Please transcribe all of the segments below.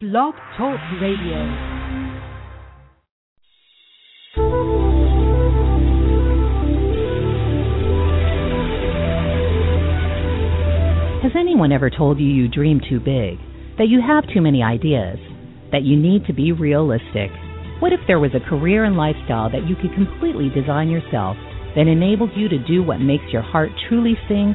Blog Talk Radio. Has anyone ever told you you dream too big? That you have too many ideas? That you need to be realistic? What if there was a career and lifestyle that you could completely design yourself that enables you to do what makes your heart truly sing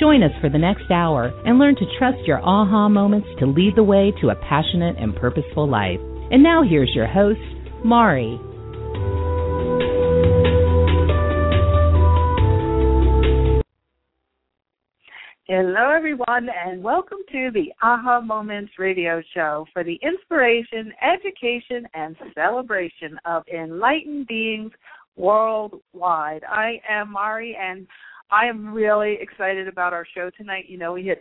Join us for the next hour and learn to trust your aha moments to lead the way to a passionate and purposeful life. And now here's your host, Mari. Hello, everyone, and welcome to the Aha Moments radio show for the inspiration, education, and celebration of enlightened beings worldwide. I am Mari, and I am really excited about our show tonight. You know, we had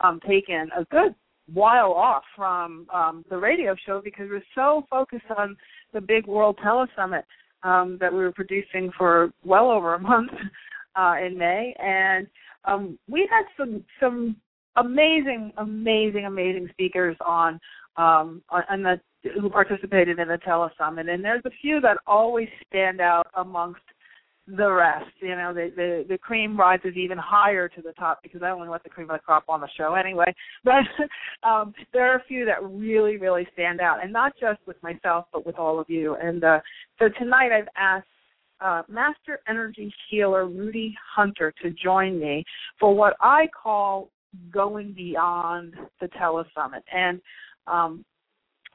um, taken a good while off from um, the radio show because we're so focused on the big World Telesummit um, that we were producing for well over a month uh, in May, and um, we had some some amazing, amazing, amazing speakers on um, on the who participated in the telesummit, and there's a few that always stand out amongst the rest. You know, the the the cream rises even higher to the top because I only let the cream of the crop on the show anyway. But um, there are a few that really, really stand out, and not just with myself, but with all of you. And uh, so tonight I've asked uh, Master Energy Healer Rudy Hunter to join me for what I call going beyond the telesummit. And um,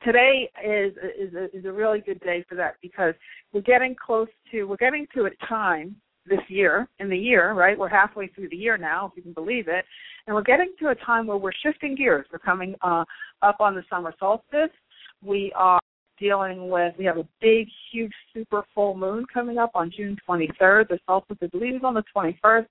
today is is a, is a really good day for that because we're getting close to we're getting to a time this year in the year right? We're halfway through the year now if you can believe it. And we're getting to a time where we're shifting gears. We're coming uh, up on the summer solstice. We are dealing with we have a big huge super full moon coming up on June 23rd the solstice I believe is on the 21st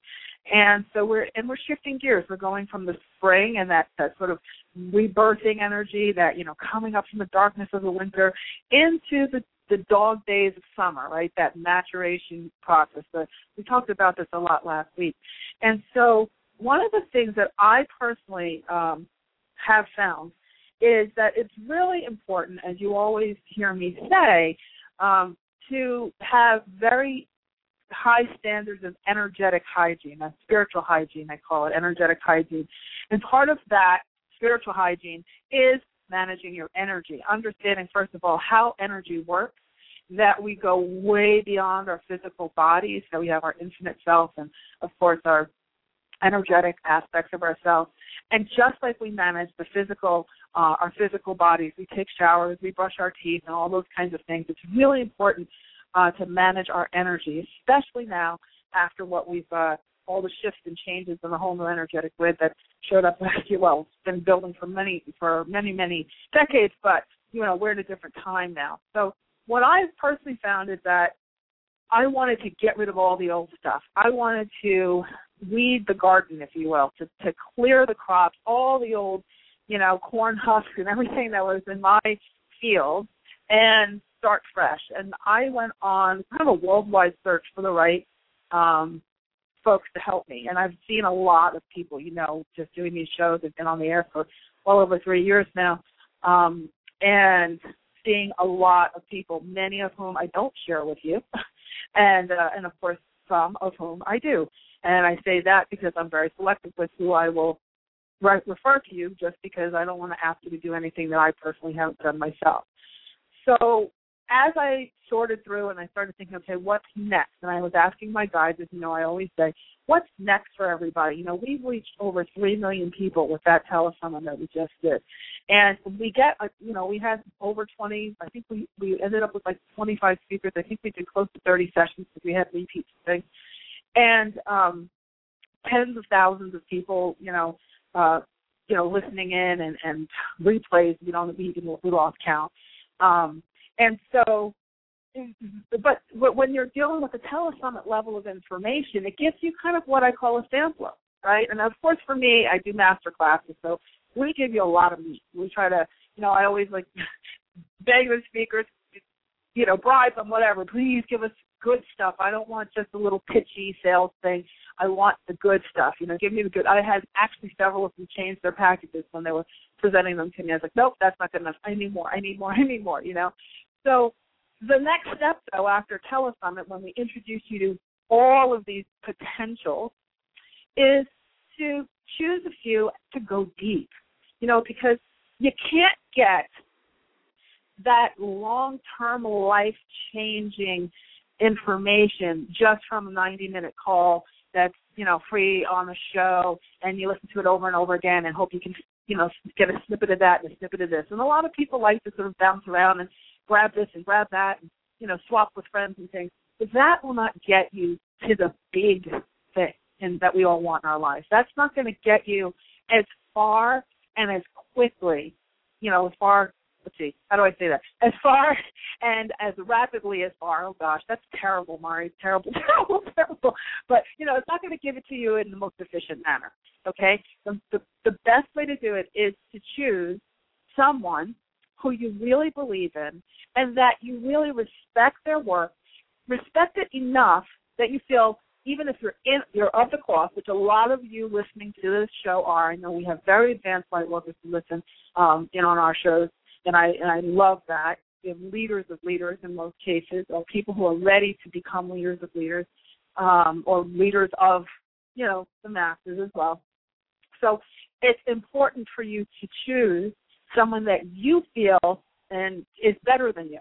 and so we're and we're shifting gears. We're going from the spring and that that sort of rebirthing energy, that you know, coming up from the darkness of the winter into the the dog days of summer, right? That maturation process. But we talked about this a lot last week. And so one of the things that I personally um, have found is that it's really important, as you always hear me say, um, to have very high standards of energetic hygiene, that's spiritual hygiene, I call it energetic hygiene. And part of that spiritual hygiene is managing your energy, understanding, first of all, how energy works, that we go way beyond our physical bodies, that we have our infinite self and, of course, our energetic aspects of ourselves. And just like we manage the physical, uh, our physical bodies, we take showers, we brush our teeth, and all those kinds of things. It's really important uh, to manage our energy, especially now after what we've uh, all the shifts and changes in the whole new energetic grid that showed up last year. Well, it's been building for many for many many decades, but you know we're in a different time now. So what I've personally found is that I wanted to get rid of all the old stuff. I wanted to weed the garden, if you will, to to clear the crops, all the old, you know, corn husks and everything that was in my field, and start fresh. And I went on kind of a worldwide search for the right um, folks to help me. And I've seen a lot of people, you know, just doing these shows. I've been on the air for well over three years now. Um, and seeing a lot of people, many of whom I don't share with you, and uh, and of course some of whom I do. And I say that because I'm very selective with who I will re- refer to you, just because I don't want to ask you to do anything that I personally haven't done myself. So as I sorted through and I started thinking, okay, what's next? And I was asking my guides, as you know, I always say, what's next for everybody? You know, we've reached over three million people with that telesummit that we just did, and we get, you know, we had over twenty. I think we we ended up with like twenty five speakers. I think we did close to thirty sessions because we had repeats and things, and um, tens of thousands of people, you know. Uh, you know, listening in and, and replays, you know, we, we lost count Um, and so, but, but when you're dealing with a telesummit level of information, it gives you kind of what I call a sampler, right? And of course, for me, I do master classes, so we give you a lot of meat. We try to, you know, I always like beg the speakers, you know, bribe them, whatever. Please give us good stuff. I don't want just a little pitchy sales thing. I want the good stuff. You know, give me the good. I had actually several of them change their packages when they were presenting them to me. I was like, nope, that's not good enough. I need more. I need more. I need more. You know. So the next step, though, after Telesummit, when we introduce you to all of these potentials, is to choose a few to go deep. You know, because you can't get that long-term life-changing information just from a 90-minute call that's you know free on the show, and you listen to it over and over again, and hope you can you know get a snippet of that and a snippet of this. And a lot of people like to sort of bounce around and grab this and grab that, and you know swap with friends and things. But that will not get you to the big thing and that we all want in our lives. That's not going to get you as far and as quickly, you know, as far let's see, how do I say that? As far and as rapidly as far. Oh gosh, that's terrible, Mari. Terrible, terrible, terrible. But you know, it's not going to give it to you in the most efficient manner. Okay, the, the the best way to do it is to choose someone who you really believe in and that you really respect their work, respect it enough that you feel even if you're in you're of the cloth, which a lot of you listening to this show are. I know we have very advanced light workers who listen um, in on our shows and I and I love that. We have leaders of leaders in most cases, or people who are ready to become leaders of leaders, um, or leaders of you know the masses as well. So it's important for you to choose someone that you feel and is better than you,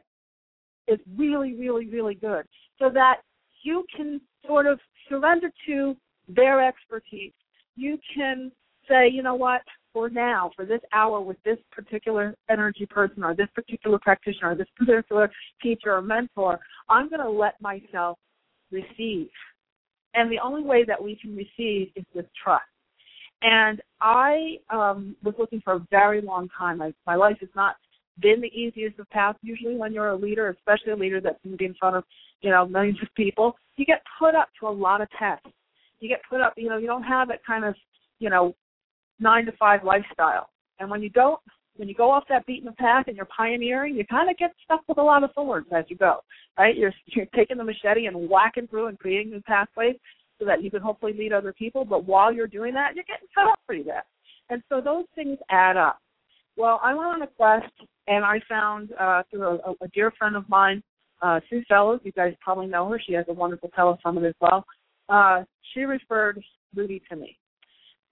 is really, really, really good, so that you can sort of surrender to their expertise. You can say, you know what, for now, for this hour with this particular energy person or this particular practitioner or this particular teacher or mentor, I'm going to let myself receive. And the only way that we can receive is with trust. And I um, was looking for a very long time. I, my life has not been the easiest of paths. Usually, when you're a leader, especially a leader that's going to be in front of you know millions of people, you get put up to a lot of tests. You get put up. You know, you don't have that kind of you know nine to five lifestyle. And when you don't, when you go off that beaten path and you're pioneering, you kind of get stuck with a lot of thorns as you go, right? You're you're taking the machete and whacking through and creating new pathways so that you can hopefully lead other people. But while you're doing that, you're getting cut up pretty bad. And so those things add up. Well, I went on a quest and I found uh, through a, a dear friend of mine, uh, Sue Fellows. You guys probably know her. She has a wonderful telesummit as well. Uh, she referred Rudy to me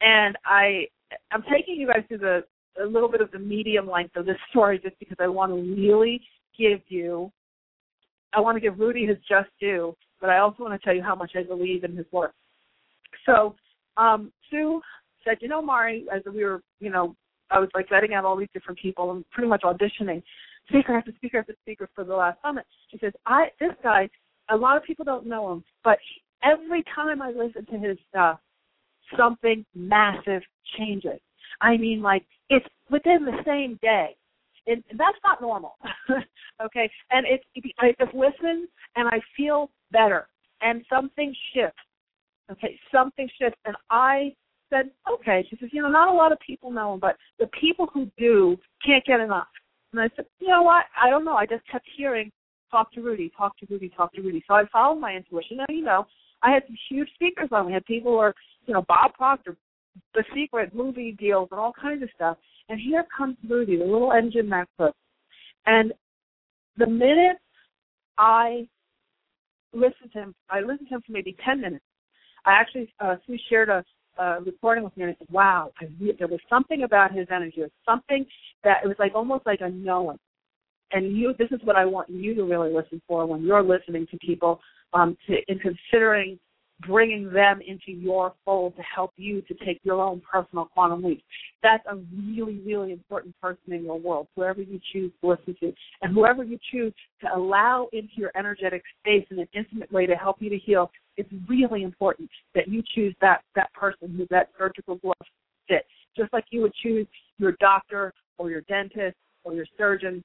and I I'm taking you guys through the a little bit of the medium length of this story just because I want to really give you I want to give Rudy his just due, but I also want to tell you how much I believe in his work. So um, Sue said, you know, Mari, as we were, you know, I was like vetting out all these different people and pretty much auditioning speaker after speaker after speaker for the last summit. She says, I this guy, a lot of people don't know him, but every time I listen to his stuff, something massive changes. I mean, like it's within the same day. And that's not normal. okay, and it's I just listen and I feel better, and something shifts. Okay, something shifts, and I said, okay. She says, you know, not a lot of people know him, but the people who do can't get enough. And I said, you know what? I don't know. I just kept hearing, talk to Rudy, talk to Rudy, talk to Rudy. So I followed my intuition. Now, you know, I had some huge speakers on. We had people who are you know, Bob Proctor, the secret movie deals and all kinds of stuff. And here comes Rudy, the little engine that cooks. And the minute I listened to him, I listened to him for maybe 10 minutes. I actually, uh, Sue shared a, a recording with me and I said, wow, I re- there was something about his energy. It was something that it was like almost like a knowing. And you, this is what I want you to really listen for when you're listening to people um, to, in considering bringing them into your fold to help you to take your own personal quantum leap. That's a really, really important person in your world, whoever you choose to listen to, and whoever you choose to allow into your energetic space in an intimate way to help you to heal. It's really important that you choose that that person who that surgical glove fits, just like you would choose your doctor or your dentist or your surgeon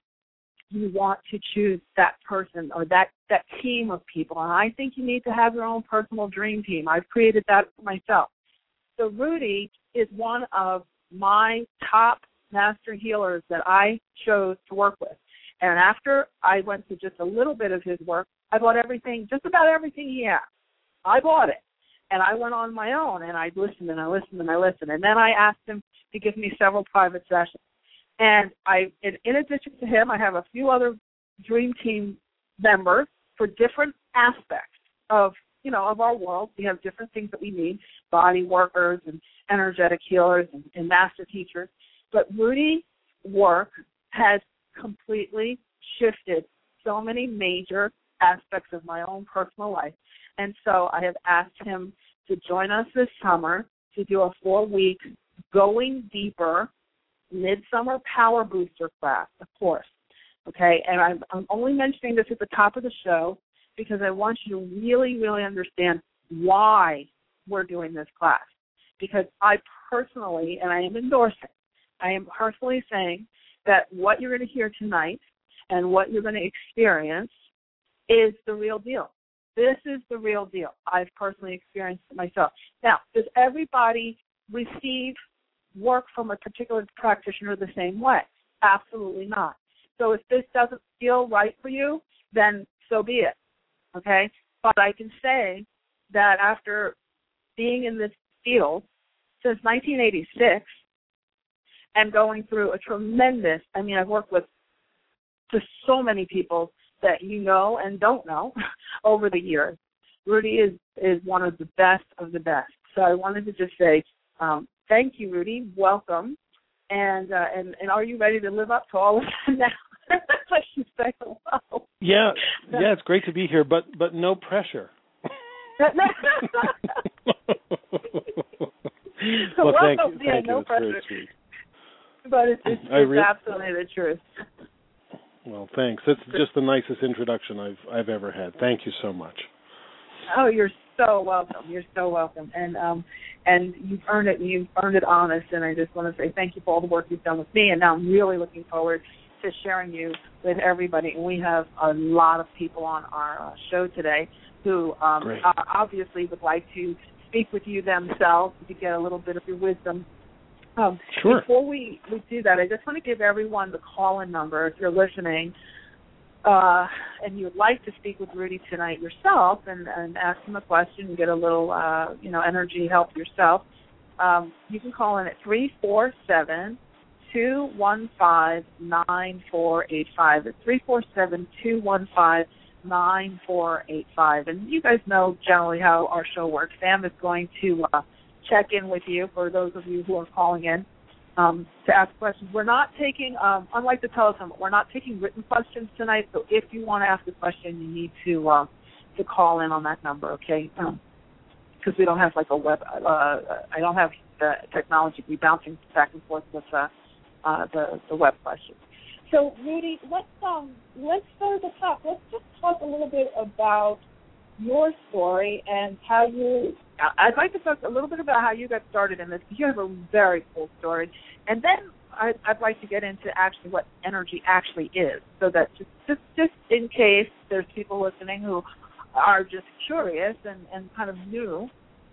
you want to choose that person or that that team of people. And I think you need to have your own personal dream team. I've created that for myself. So Rudy is one of my top master healers that I chose to work with. And after I went to just a little bit of his work, I bought everything, just about everything he had. I bought it. And I went on my own and I listened and I listened and I listened. And then I asked him to give me several private sessions. And I, in, addition to him, I have a few other Dream Team members for different aspects of, you know, of our world. We have different things that we need: body workers and energetic healers and, and master teachers. But Rudy's work has completely shifted so many major aspects of my own personal life. And so I have asked him to join us this summer to do a four week going deeper midsummer power booster class, of course. Okay, and I'm, I'm only mentioning this at the top of the show because I want you to really, really understand why we're doing this class. Because I personally, and I am endorsing, I am personally saying that what you're going to hear tonight and what you're going to experience is the real deal. This is the real deal. I've personally experienced it myself. Now, does everybody receive work from a particular practitioner the same way? Absolutely not. So if this doesn't feel right for you, then so be it. Okay? But I can say that after being in this field since 1986 and going through a tremendous, I mean, I've worked with just so many people that you know and don't know over the years. Rudy is is one of the best of the best. So I wanted to just say um, thank you, Rudy. Welcome. And uh, and and are you ready to live up to all of that now? I should say hello. Yeah, yeah, it's great to be here, but but no pressure. well, thank you. Yeah, thank no you. Pressure. But it's, it's, it's re- absolutely the truth. Well, thanks. It's just the nicest introduction I've I've ever had. Thank you so much. Oh, you're so welcome. You're so welcome. And um and you've earned it and you've earned it honest and I just want to say thank you for all the work you've done with me and now I'm really looking forward to sharing you with everybody. And we have a lot of people on our uh, show today who um uh, obviously would like to speak with you themselves to get a little bit of your wisdom. Um, Sure. Before we, we do that, I just want to give everyone the call-in number if you're listening uh, and you would like to speak with Rudy tonight yourself and, and ask him a question and get a little, uh, you know, energy help yourself, um, you can call in at three four seven two one five nine four eight five. It's three four seven two one five nine four eight five. And you guys know generally how our show works. Sam is going to uh, check in with you for those of you who are calling in um, to ask questions. We're not taking, um, unlike the telephone, we're not taking written questions tonight. So if you want to ask a question, you need to uh, to call in on that number, okay? Because we don't have like a web. Uh, I don't have the technology to be bouncing back and forth with uh, uh, the the web questions. So Rudy, let's um let's start the top. Let's just talk a little bit about your story and how you. I- I'd like to talk a little bit about how you got started in this you have a very cool story, and then I'd, I'd like to get into actually what energy actually is, so that just just just in case there's people listening who are just curious and and kind of new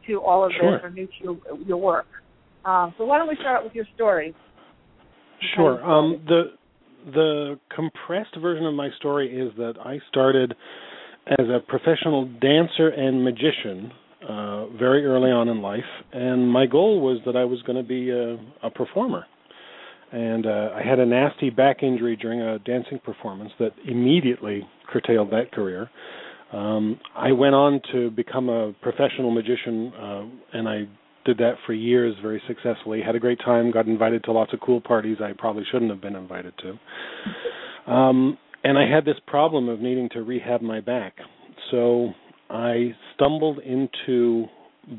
to all of Sure. this or new to your, your work. Um, so why don't we start with your story? Sure. Um, the the compressed version of my story is that I started as a professional dancer and magician uh, very early on in life, and my goal was that I was going to be a, a performer. And uh, I had a nasty back injury during a dancing performance that immediately curtailed that career. Um, I went on to become a professional magician, uh, and I did that for years very successfully. Had a great time. Got invited to lots of cool parties I probably shouldn't have been invited to. Um, and I had this problem of needing to rehab my back. So I stumbled into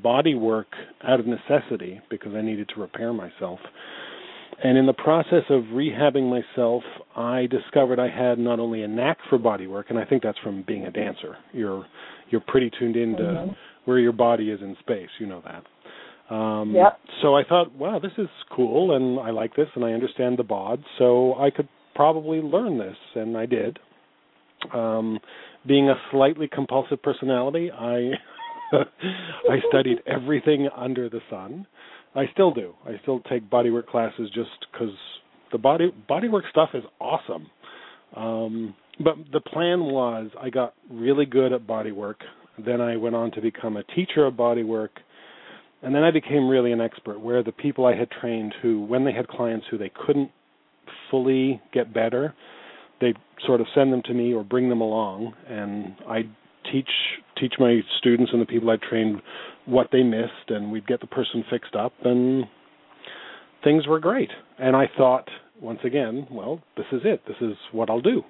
body work out of necessity because I needed to repair myself. And in the process of rehabbing myself, I discovered I had not only a knack for body work, and I think that's from being a dancer. You're you're pretty tuned into Mhm. where your body is in space. You know that. Um, Yep. So I thought, wow, this is cool, and I like this, and I understand the bod, so I could probably learn this, and I did. Um, being a slightly compulsive personality, I I studied everything under the sun. I still do. I still take bodywork classes just because the body bodywork stuff is awesome. Um, but the plan was I got really good at bodywork. Then I went on to become a teacher of bodywork. And then I became really an expert where the people I had trained who when they had clients who they couldn't fully get better, they'd sort of send them to me or bring them along and I'd teach teach my students and the people I trained what they missed and we'd get the person fixed up and things were great. And I thought once again, well, this is it. This is what I'll do.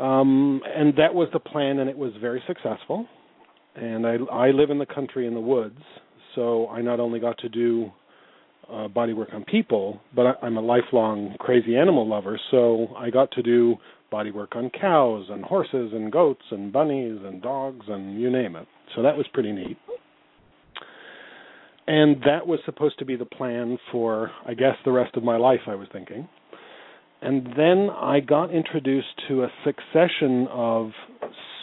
Um, and that was the plan, and it was very successful. And I, I live in the country in the woods, so I not only got to do uh, body work on people, but I, I'm a lifelong crazy animal lover, so I got to do body work on cows and horses and goats and bunnies and dogs and you name it. So that was pretty neat. And that was supposed to be the plan for, I guess, the rest of my life, I was thinking. And then I got introduced to a succession of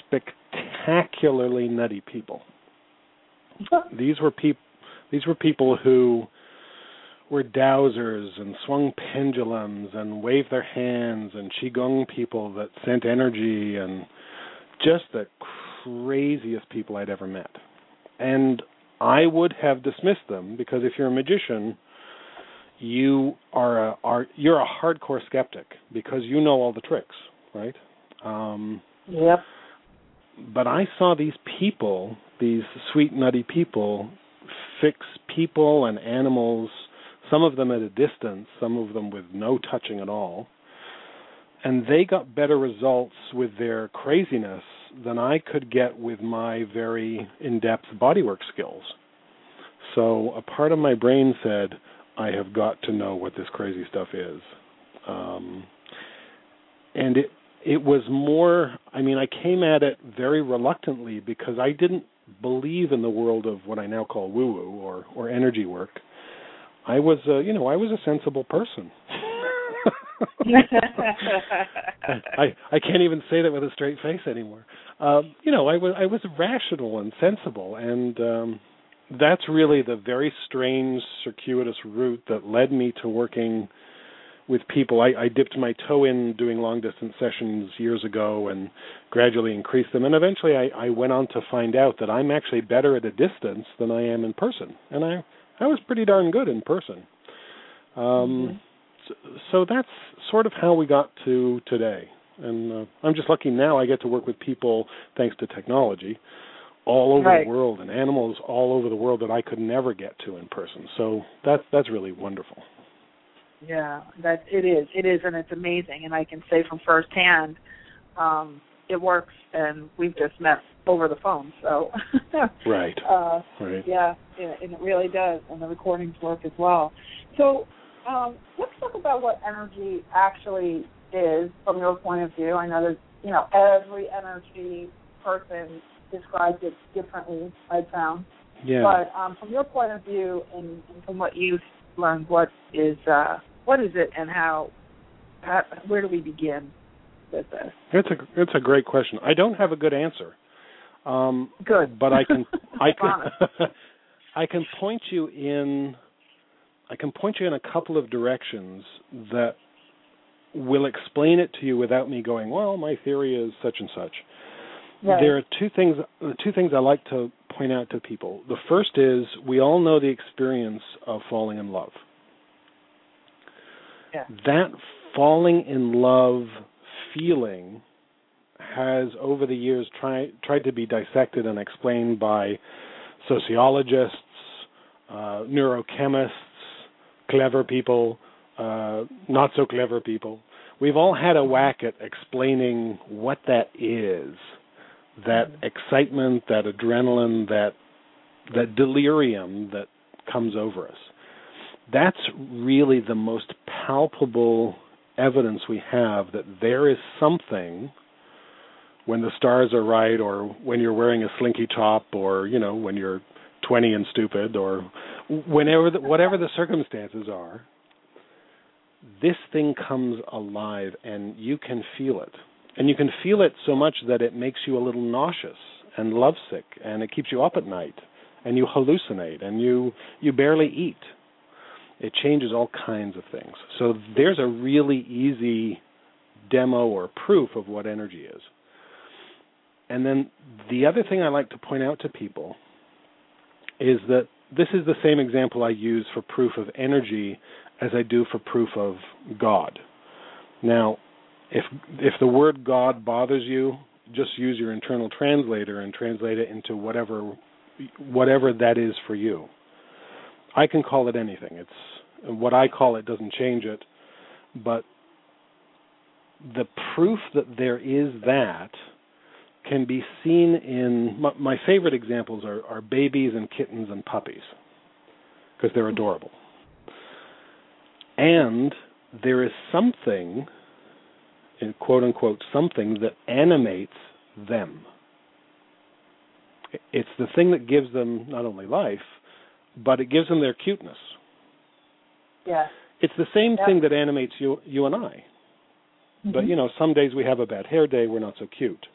spectacularly nutty people. These were people these were people who were dowsers and swung pendulums and waved their hands and qigong people that sent energy and just the craziest people I'd ever met. And I would have dismissed them because if you're a magician, you are a are you're a hardcore skeptic because you know all the tricks, right? Um, yep. But I saw these people, these sweet nutty people, fix people and animals. Some of them at a distance, some of them with no touching at all, and they got better results with their craziness than I could get with my very in-depth bodywork skills. So a part of my brain said, I have got to know what this crazy stuff is. Um, and it it was more I mean I came at it very reluctantly because I didn't believe in the world of what I now call woo woo or or energy work. I was a, you know I was a sensible person. I I can't even say that with a straight face anymore. Um, you know I was I was rational and sensible and um that's really the very strange circuitous route that led me to working with people. I, I dipped my toe in doing long distance sessions years ago and gradually increased them. And eventually I, I went on to find out that I'm actually better at a distance than I am in person. And I, I was pretty darn good in person. Um, mm-hmm. so, so that's sort of how we got to today. And uh, I'm just lucky now I get to work with people thanks to technology all over right. the world and animals all over the world that I could never get to in person. So that's that's really wonderful. Yeah, that it is. It is, and it's amazing. And I can say from firsthand, um, it works. And we've just met over the phone, so right. Uh, right. Yeah, and it really does, and the recordings work as well. So um, let's talk about what energy actually is from your point of view. I know that you know every energy person describes it differently. I found. Yeah. But um, from your point of view, and, and from what you've learned, what is uh, what is it, and how, how where do we begin with? It's a it's a great question. I don't have a good answer. Um, good, but I can I can I can point you in I can point you in a couple of directions that will explain it to you without me going, well, my theory is such and such. Right. There are two things. Two things I like to point out to people. The first is we all know the experience of falling in love. Yeah. That falling in love feeling has over the years tried tried to be dissected and explained by sociologists, uh, neurochemists, clever people, uh, not so clever people. We've all had a whack at explaining what that is that excitement, that adrenaline, that that delirium that comes over us. That's really the most palpable evidence we have that there is something when the stars are right or when you're wearing a slinky top or you know when you're 20 and stupid or whenever the, whatever the circumstances are this thing comes alive and you can feel it. And you can feel it so much that it makes you a little nauseous and lovesick and it keeps you up at night and you hallucinate and you you barely eat. It changes all kinds of things. So there's a really easy demo or proof of what energy is. And then the other thing I like to point out to people is that this is the same example I use for proof of energy as I do for proof of God. Now, if if the word God bothers you, just use your internal translator and translate it into whatever whatever that is for you. I can call it anything. It's what I call it doesn't change it, but the proof that there is that can be seen in my, my favorite examples are, are babies and kittens and puppies because they're adorable. And there is something, in quote unquote, something that animates them. It's the thing that gives them not only life, but it gives them their cuteness. Yeah. It's the same yep. thing that animates you you and I. Mm-hmm. But you know, some days we have a bad hair day, we're not so cute.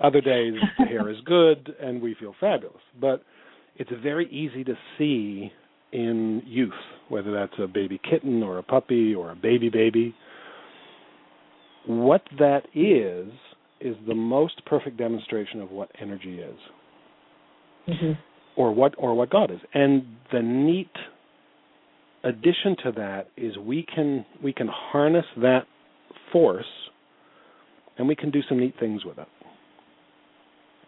Other days the hair is good and we feel fabulous. But it's very easy to see in youth, whether that's a baby kitten or a puppy or a baby baby. What that is is the most perfect demonstration of what energy is. Mm-hmm. Or what or what God is. And the neat addition to that is we can we can harness that force and we can do some neat things with it.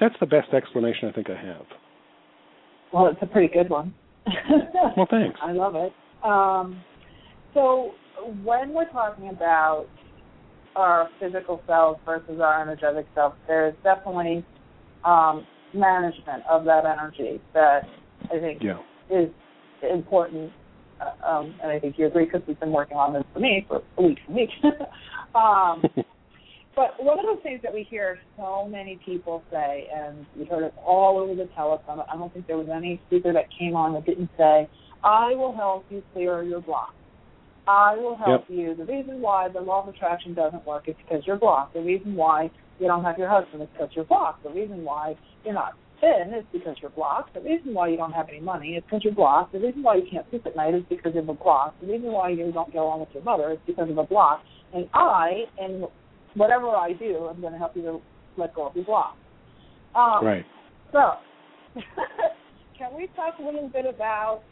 That's the best explanation I think I have. Well, it's a pretty good one. well, thanks. I love it. Um, so, when we're talking about our physical self versus our energetic self, there's definitely um, management of that energy that I think yeah. is important. Uh, um, and I think you agree because we've been working on this for me for weeks and weeks. um, but one of the things that we hear so many people say, and we heard it all over the telephone, I don't think there was any speaker that came on that didn't say, I will help you clear your block. I will help yep. you. The reason why the law of attraction doesn't work is because you're blocked. The reason why you don't have your husband is because you're blocked. The reason why you're not thin is because you're blocked. The reason why you don't have any money is because you're blocked. The reason why you can't sleep at night is because of a block. The reason why you don't get along with your mother is because of a block. And I am whatever I do, I'm going to help you to let go of your block. Um, right. So, can we talk a little bit about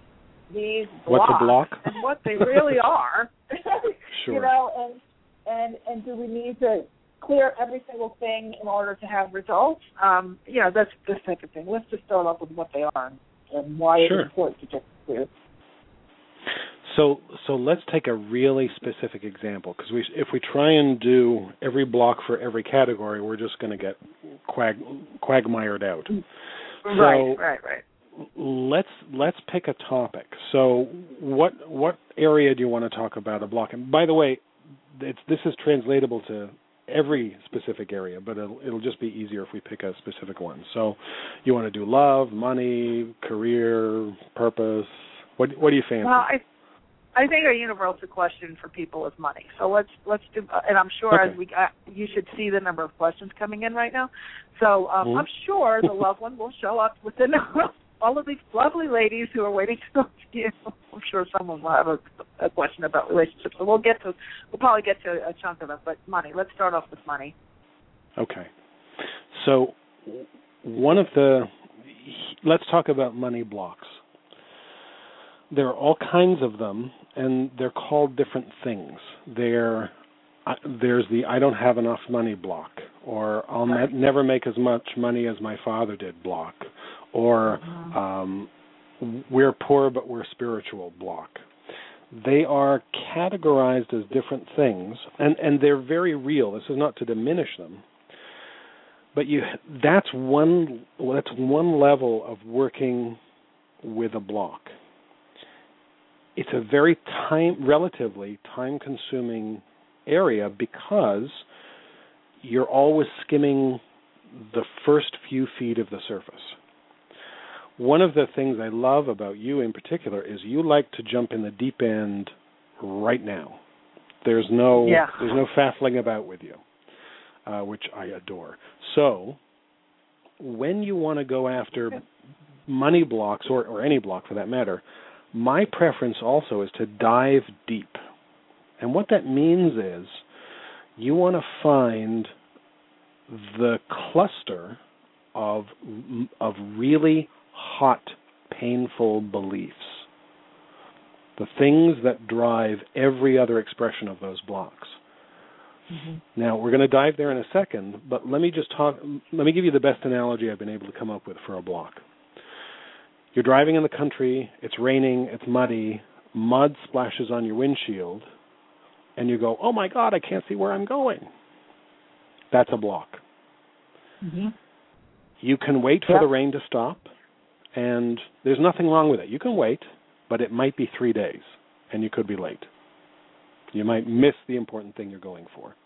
these blocks What's a block? and what they really are? sure. You know, and and and do we need to clear every single thing in order to have results? Um, you know, that's this type of thing. Let's just start off with what they are and why sure. it's important to get clear. So so let's take a really specific example because we if we try and do every block for every category, we're just going to get quag quagmired out. Right, so right, right. Let's let's pick a topic. So what what area do you want to talk about a block? And by the way, it's this is translatable to every specific area, but it'll, it'll just be easier if we pick a specific one. So you want to do love, money, career, purpose. What what do you fancy? Well, I I think a universal question for people is money. So let's let's do, uh, and I'm sure okay. as we uh, you should see the number of questions coming in right now. So um, mm-hmm. I'm sure the loved one will show up within all of these lovely ladies who are waiting to talk to you. I'm sure someone will have a, a question about relationships. So we'll get to we'll probably get to a chunk of it. But money. Let's start off with money. Okay. So one of the let's talk about money blocks there are all kinds of them, and they're called different things. They're uh, there's the I don't have enough money block, or I'll ne- never make as much money as my father did block, or mm-hmm. um, we're poor but we're spiritual block. They are categorized as different things, and and they're very real. This is not to diminish them, but you that's one that's one level of working with a block it's a very time relatively time consuming area because you're always skimming the first few feet of the surface. One of the things I love about you in particular is you like to jump in the deep end right now. There's no yeah. there's no faffling about with you, uh, which I adore. So when you want to go after money blocks or, or any block for that matter, my preference also is to dive deep. And what that means is you want to find the cluster of of really hot painful beliefs. The things that drive every other expression of those blocks. Mm-hmm. now we're going to dive there in a second but let me just talk let me give you the best analogy i've been able to come up with for a block. You're driving in the country it's raining it's muddy mud splashes on your windshield and you go oh my god i can't see where i'm going. That's a block. Mm-hmm. You can wait for the rain to stop, and there's nothing wrong with it. You can wait, but it might be three days, and you could be late. You might miss the important thing you're going for.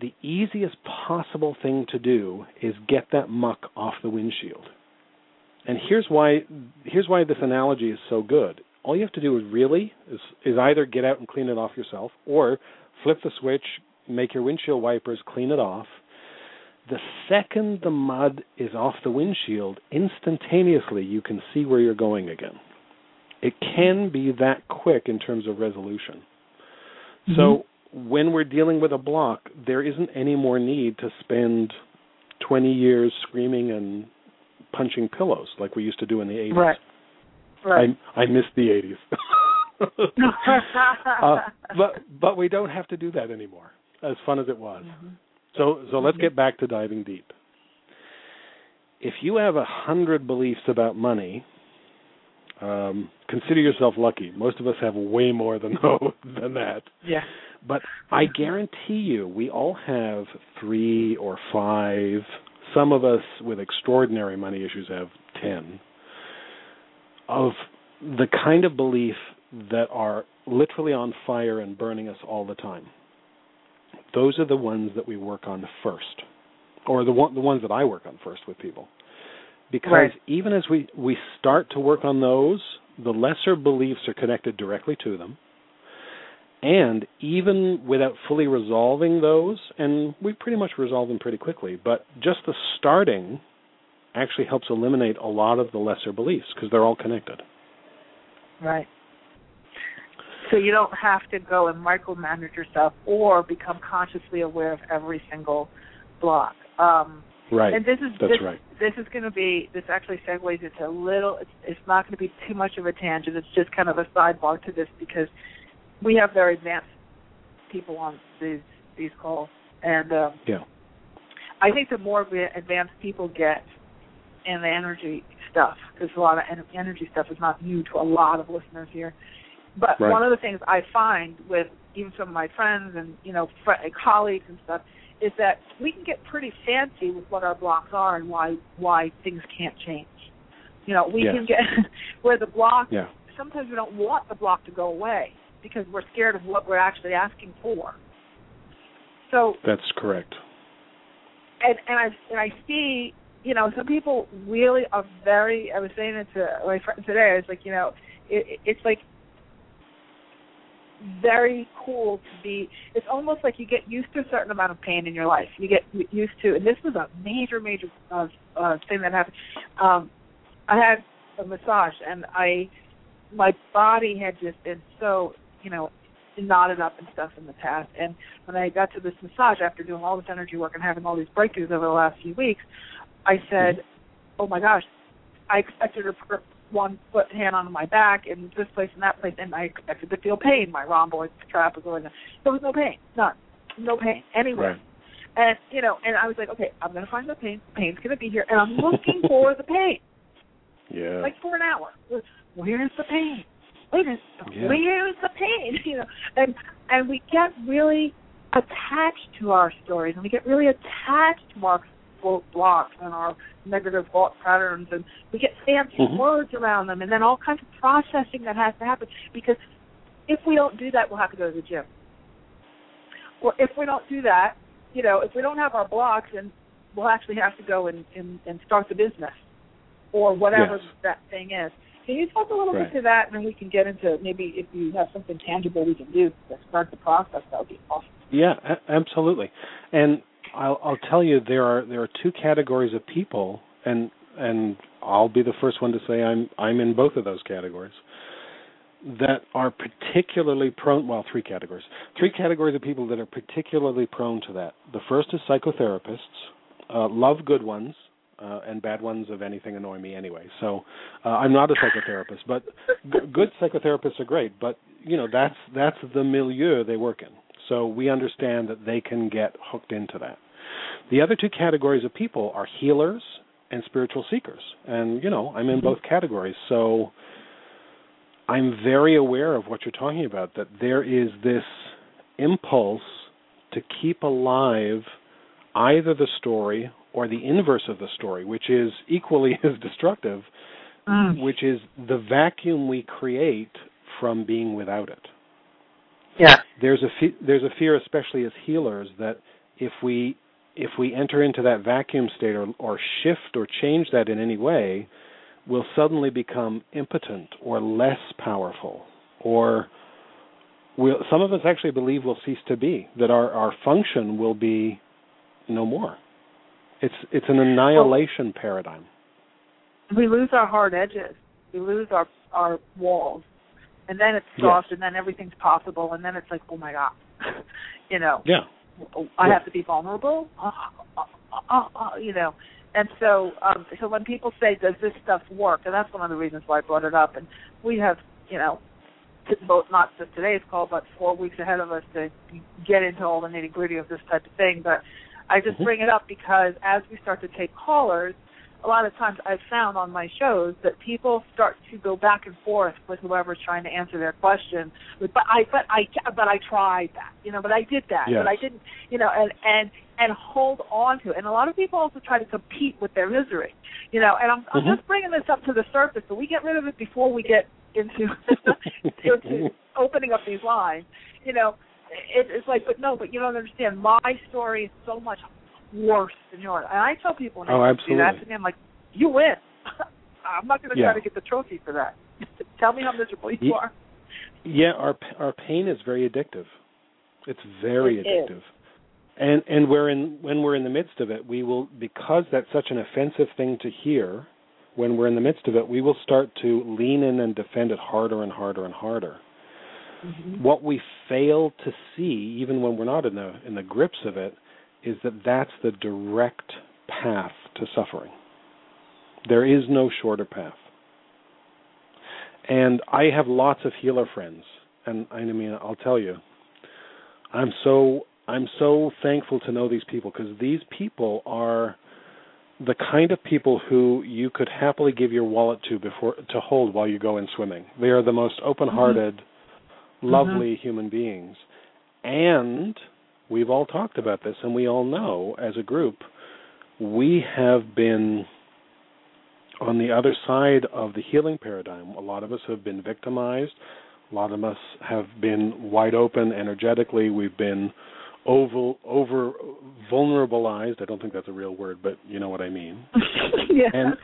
The easiest possible thing to do is get that muck off the windshield. And here's why here's why this analogy is so good. All you have to do is really is, is either get out and clean it off yourself or flip the switch, make your windshield wipers clean it off, the second the mud is off the windshield, instantaneously you can see where you're going again. It can be that quick in terms of resolution. Mm-hmm. So when we're dealing with a block, there isn't any more need to spend 20 years screaming and punching pillows like we used to do in the 80s. Right. Right. I, I miss the 80s. uh, but but we don't have to do that anymore. As fun as it was. Mm-hmm. So so let's get back to diving deep. If you have a hundred beliefs about money, um, consider yourself lucky. Most of us have way more than than that. Yeah. But I guarantee you, we all have three or five. Some of us with extraordinary money issues have ten of the kind of belief that are literally on fire and burning us all the time those are the ones that we work on first, or the one, the ones that I work on first with people. Because right. even as we we start to work on those, the lesser beliefs are connected directly to them. And even without fully resolving those, and we pretty much resolve them pretty quickly, but just the starting actually helps eliminate a lot of the lesser beliefs because they're all connected. Right. So you don't have to go and micromanage yourself or become consciously aware of every single block. Um, right. And this is That's this, right. this is going to be this actually segues into a little. It's, it's not going to be too much of a tangent. It's just kind of a sidebar to this because we have very advanced people on these these calls, and um, yeah, I think the more advanced people get in the energy stuff, because a lot of energy stuff is not new to a lot of listeners here but right. one of the things I find with even some of my friends and you know fr- colleagues and stuff is that we can get pretty fancy with what our blocks are and why why things can't change. You know, we yes. can get where the block. Yeah. Sometimes we don't want the block to go away because we're scared of what we're actually asking for. So that's correct. And and I and I see you know some people really are very. I was saying it to my friend today. I was like you know it, it's like very cool to be it's almost like you get used to a certain amount of pain in your life. You get used to and this was a major major uh, uh thing that happened. Um i had a massage and i my body had just been so you know knotted up and stuff in the past. And when i got to this massage after doing all this energy work and having all these breakthroughs over the last few weeks i said mm-hmm. oh my gosh. I expected to one foot hand on my back in this place and that place, and I expected to feel pain. My rhomboid trap was going. There was no pain, none, no pain anywhere. Right. And you know, and I was like, okay, I'm going to find the pain. Pain's going to be here, and I'm looking for the pain. Yeah. Like for an hour. Where's the pain? Wait a yeah. where's the pain? You know, and and we get really attached to our stories, and we get really attached to our blocks and our negative thought patterns, and we get fancy mm-hmm. words around them, and then all kinds of processing that has to happen. Because if we don't do that, we'll have to go to the gym. Or if we don't do that, you know, if we don't have our blocks, then we'll actually have to go and, and, and start the business or whatever yes. that thing is. Can you talk a little right. bit to that, and then we can get into maybe if you have something tangible we can do to start the process? That would be awesome. Yeah, a- absolutely. And I'll, I'll tell you there are there are two categories of people, and and I'll be the first one to say I'm I'm in both of those categories that are particularly prone well three categories. Three categories of people that are particularly prone to that. The first is psychotherapists uh, love good ones uh, and bad ones of anything annoy me anyway. So uh, i'm not a psychotherapist but g- good psychotherapists are great but you know that's that's the milieu they work in. So we understand that they can get hooked into that the other two categories of people are healers and spiritual seekers and you know i'm in both categories so I'm very aware of what you're talking about, that there is this impulse to keep alive either the story or the inverse of the story, which is equally as destructive, mm. which is the vacuum we create from being without it. Yeah. There's a fe- there's a fear, especially as healers, that if we if we enter into that vacuum state or, or shift or change that in any way, we'll suddenly become impotent or less powerful or we'll, some of us actually believe we'll cease to be that our, our function will be no more. It's it's an annihilation well, paradigm. We lose our hard edges. We lose our our walls. And then it's soft yes. and then everything's possible and then it's like oh my god. You know? Yeah i have to be vulnerable uh, uh, uh, you know and so, um, so when people say, "Does this stuff work?" and that's one of the reasons why I brought it up. And we have, you know, both not just today's call, but four weeks ahead of us to get into all the nitty gritty of this type of thing. But I just mm-hmm. bring it up because as we start to take callers, a lot of times I've found on my shows that people start to go back and forth with whoever's trying to answer their question. But I, but I, but I tried that, you know, but I did that, yes. but I didn't, you know, and and and hold on to it. And a lot of people also try to compete with their misery, you know. And I'm, I'm mm-hmm. just bringing this up to the surface, so we get rid of it before we get into into opening up these lines. You know, it, it's like, but no, but you don't understand. My story is so much worse than yours. And I tell people when oh, they absolutely. do that to me, I'm like, you win. I'm not going to yeah. try to get the trophy for that. tell me how miserable you yeah. are. Yeah, our our pain is very addictive. It's very it addictive. Is. And and we're in when we're in the midst of it, we will because that's such an offensive thing to hear. When we're in the midst of it, we will start to lean in and defend it harder and harder and harder. Mm-hmm. What we fail to see, even when we're not in the in the grips of it, is that that's the direct path to suffering. There is no shorter path. And I have lots of healer friends, and I mean, I'll tell you, I'm so I'm so thankful to know these people because these people are the kind of people who you could happily give your wallet to before to hold while you go in swimming. They are the most open-hearted, mm-hmm. lovely mm-hmm. human beings. And we've all talked about this and we all know as a group we have been on the other side of the healing paradigm. A lot of us have been victimized. A lot of us have been wide open energetically. We've been over over vulnerabilized. I don't think that's a real word, but you know what I mean. yeah. And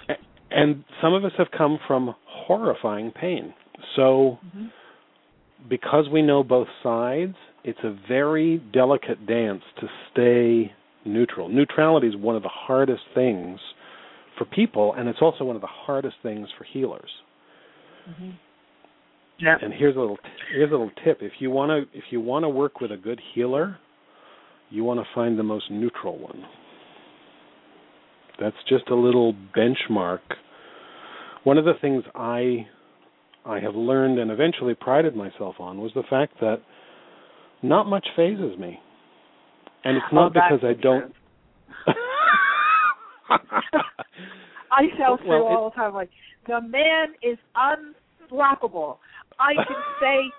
and some of us have come from horrifying pain. So mm-hmm. because we know both sides, it's a very delicate dance to stay neutral. Neutrality is one of the hardest things for people, and it's also one of the hardest things for healers. Mm-hmm. Yeah. And here's a little here's a little tip: if you want to if you want to work with a good healer, you want to find the most neutral one. That's just a little benchmark. One of the things I I have learned and eventually prided myself on was the fact that not much fazes me. And it's not oh, because I don't I tell Sue well, all the time, like, the man is unflappable. I can say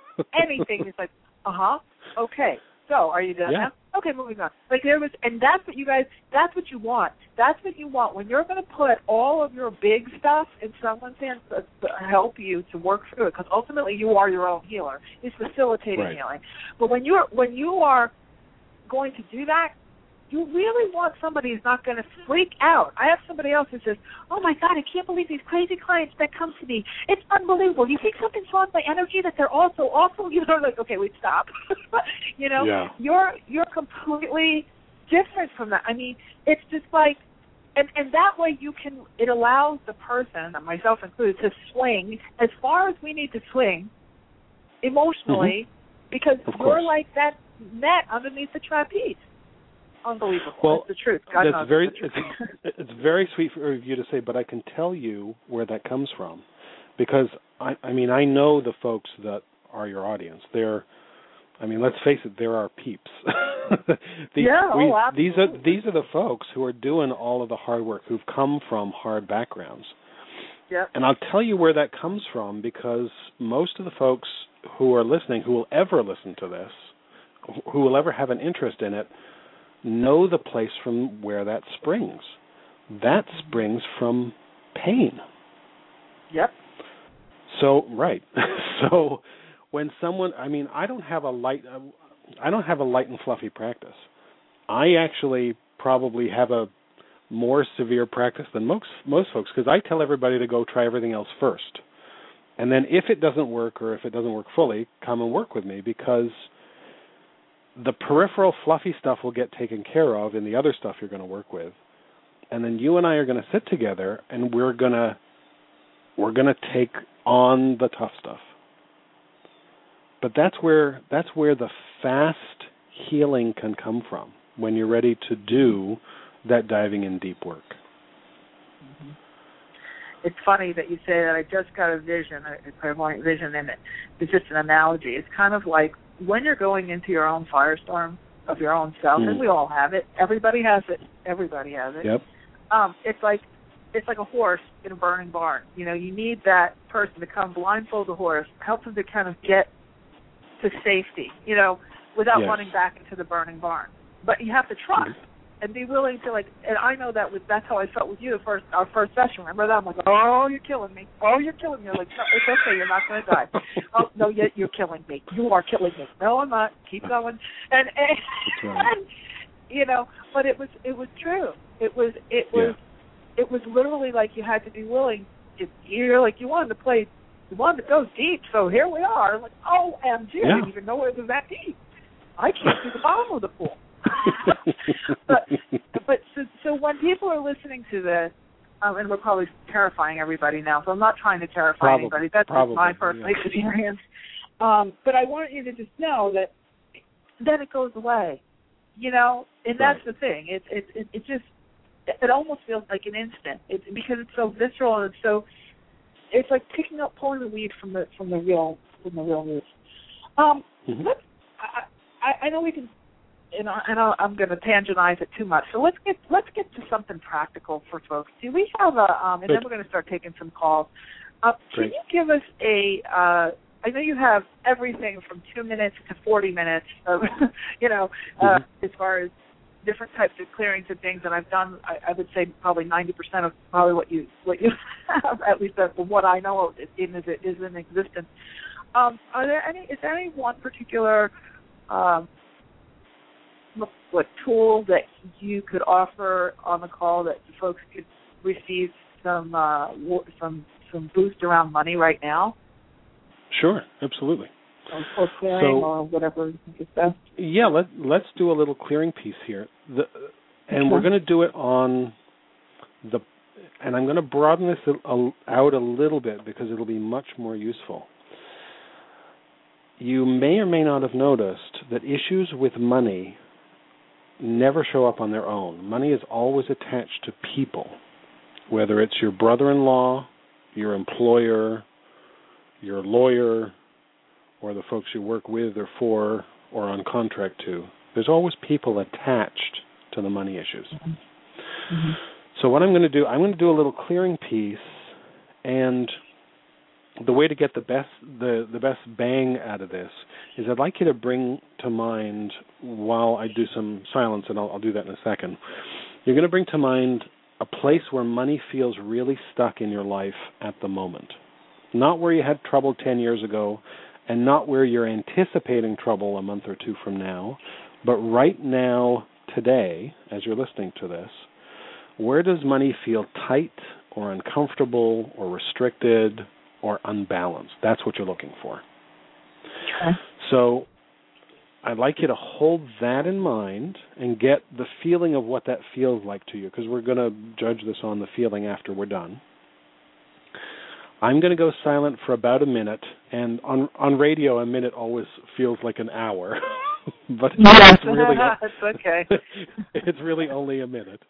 anything. He's like, uh huh, okay. So, are you done yeah. now? Okay, moving on. Like there was, and that's what you guys. That's what you want. That's what you want when you're going to put all of your big stuff in someone's hands to, to help you to work through it. Because ultimately, you are your own healer. He's facilitating right. healing. But when you're when you are going to do that, you really want somebody who's not going to freak out. I have somebody else who says, "Oh my God, I can't believe these crazy clients that come to me. It's unbelievable. You think something's wrong with my energy that they're all so awful?" You know, like, okay, we stop. you know, yeah. you're you're completely different from that. I mean, it's just like, and and that way you can. It allows the person, myself included, to swing as far as we need to swing emotionally, mm-hmm. because of you're like that net underneath the trapeze unbelievable. Well, it's the truth. God that's very it's, it's, it's very sweet for you to say, but I can tell you where that comes from, because I I mean I know the folks that are your audience. They're, I mean, let's face it, there are peeps. the, yeah, oh, we, oh, absolutely. These are these are the folks who are doing all of the hard work, who've come from hard backgrounds. Yep. And I'll tell you where that comes from because most of the folks who are listening, who will ever listen to this, who will ever have an interest in it, know the place from where that springs. That springs from pain. Yep. So right. so when someone, I mean, I don't have a light, I don't have a light and fluffy practice. I actually probably have a more severe practice than most most folks because I tell everybody to go try everything else first, and then if it doesn't work or if it doesn't work fully, come and work with me because the peripheral fluffy stuff will get taken care of in the other stuff you're going to work with and then you and I are going to sit together and we're going to we're going to take on the tough stuff but that's where that's where the fast healing can come from when you're ready to do that diving in deep work mm-hmm. it's funny that you say that I just got a vision, a clairvoyant vision, and it. it's just an analogy. It's kind of like when you're going into your own firestorm of your own self, mm. and we all have it. Everybody has it. Everybody has it. Yep. Um, it's like it's like a horse in a burning barn. You know, you need that person to come blindfold the horse, help him to kind of get to safety. You know, without yes. running back into the burning barn. But you have to trust. Mm and be willing to like and I know that with that's how I felt with you the first our first session. Remember that? I'm like, Oh, you're killing me. Oh, you're killing me. I'm like, No, it's okay, you're not gonna die. oh no, yet you're killing me. You are killing me. No, I'm not. Keep going. And and, right. and you know, but it was it was true. It was it was yeah. it was literally like you had to be willing if you're like you wanted to play you wanted to go deep, so here we are. Like, oh MG, yeah. I didn't even know it was that deep. I can't see the bottom of the pool. but but so, so when people are listening to this, um, and we're probably terrifying everybody now, so I'm not trying to terrify probably, anybody. That's probably, my personal yeah. experience. Um, but I want you to just know that then it goes away, you know, and that's the thing. It it it, it just it almost feels like an instant. It because it's so visceral and it's so it's like picking up pulling the weed from the from the real from the real roots. Um, mm-hmm. let's, I, I know we can and, I, and I'm going to tangentize it too much. So let's get let's get to something practical for folks. Do we have a um, and then we're going to start taking some calls. Uh, can Great. you give us a? Uh, I know you have everything from two minutes to forty minutes. Of, you know, uh, mm-hmm. as far as different types of clearings and things, and I've done. I, I would say probably ninety percent of probably what you what you have, at least from what I know of, in is is in existence. Um, are there any? Is there any one particular um, what tool that you could offer on the call that folks could receive some uh, some some boost around money right now? Sure, absolutely. Or, or clearing so, or whatever you think is best. Yeah, let let's do a little clearing piece here. The, and Okay. we're going to do it on the and I'm going to broaden this a, out a little bit because it'll be much more useful. You may or may not have noticed that issues with money never show up on their own. Money is always attached to people, whether it's your brother in law, your employer, your lawyer, or the folks you work with or for or on contract to. There's always people attached to the money issues. Mm-hmm. So what I'm going to do, I'm going to do a little clearing piece, and the way to get the best the the best bang out of this is I'd like you to bring to mind while I do some silence, and I'll, I'll do that in a second. You're going to bring to mind a place where money feels really stuck in your life at the moment, not where you had trouble ten years ago, and not where you're anticipating trouble a month or two from now, but right now today, as you're listening to this, where does money feel tight or uncomfortable or restricted or unbalanced? That's what you're looking for. Okay. So I'd like you to hold that in mind and get the feeling of what that feels like to you because we're going to judge this on the feeling after we're done. I'm going to go silent for about a minute, and on on radio, a minute always feels like an hour, but yes. it's really it's okay. it's really only a minute.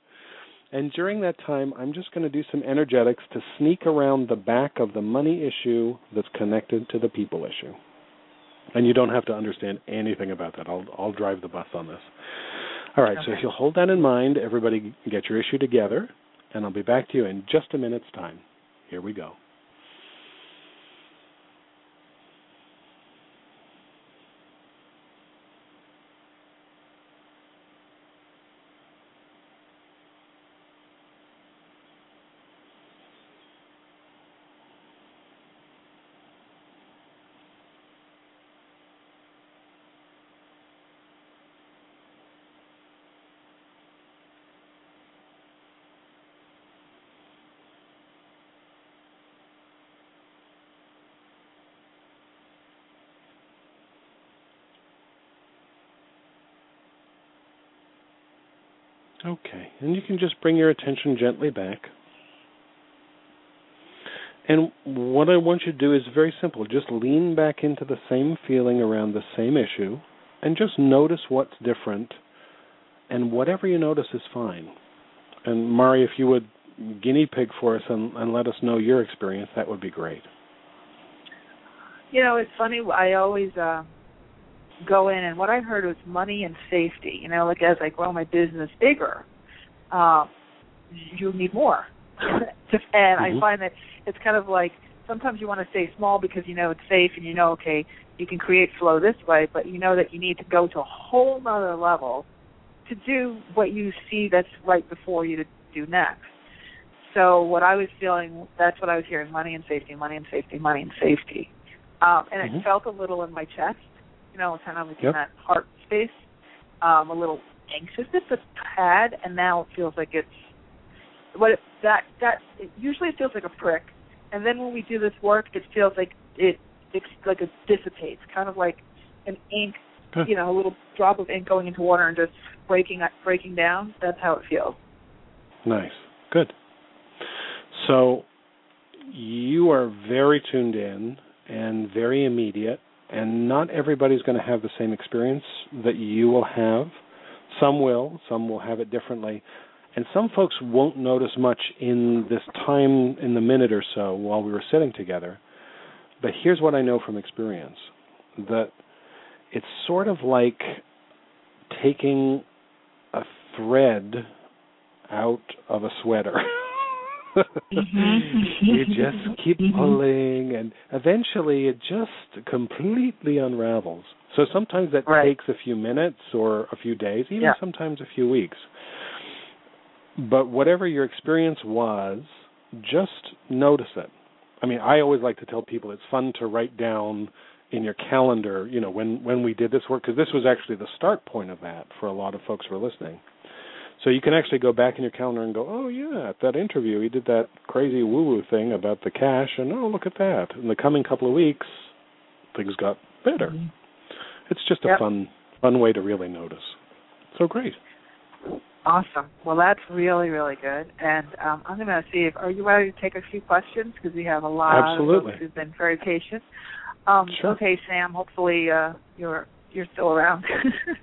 And during that time, I'm just going to do some energetics to sneak around the back of the money issue that's connected to the people issue. And you don't have to understand anything about that. I'll I'll drive the bus on this. All right, okay. so if you'll hold that in mind, everybody get your issue together, and I'll be back to you in just a minute's time. Here we go. Okay, and you can just bring your attention gently back. And what I want you to do is very simple. Just lean back into the same feeling around the same issue and just notice what's different. And whatever you notice is fine. And Mari, if you would guinea pig for us and, and let us know your experience, that would be great. You know, it's funny. I always uh, go in, and what I heard was money and safety. You know, like as I grow my business bigger, uh, you need more. and mm-hmm. I find that it's kind of like sometimes you want to stay small because you know it's safe and you know okay you can create flow this way, but you know that you need to go to a whole other level to do what you see that's right before you to do next. So what I was feeling, that's what I was hearing: money and safety, money and safety, money and safety, um, and mm-hmm. it felt a little in my chest you know, kind of like yep. in that heart space, um, a little anxiousness, a tad, and now it feels like it's what it, that that it, usually it feels like a prick, and then when we do this work, it feels like it it's like it dissipates, kind of like an ink, you know, a little drop of ink going into water and just breaking breaking down. That's how it feels. Nice, good. So you are very tuned in and very immediate and not everybody's going to have the same experience that you will have. Some will, some will have it differently. And some folks won't notice much in this time in the minute or so while we were sitting together. But here's what I know from experience that it's sort of like taking a thread out of a sweater. mm-hmm. you just keep pulling, and eventually it just completely unravels. So sometimes that right. takes a few minutes or a few days, even yeah. sometimes a few weeks. But whatever your experience was, just notice it. I mean, I always like to tell people it's fun to write down in your calendar, you know, when when we did this work because this was actually the start point of that for a lot of folks who are listening. So you can actually go back in your calendar and go, oh yeah, at that interview he did that crazy woo-woo thing about the cash, and oh look at that. In the coming couple of weeks, things got better. Mm-hmm. It's just a yep. fun fun way to really notice. So great. Awesome. Well, that's really really good. And um, I'm going to see if are you ready to take a few questions because we have a lot Absolutely. of folks who've been very patient. Um, sure. Okay, Sam. Hopefully uh, you're you're still around.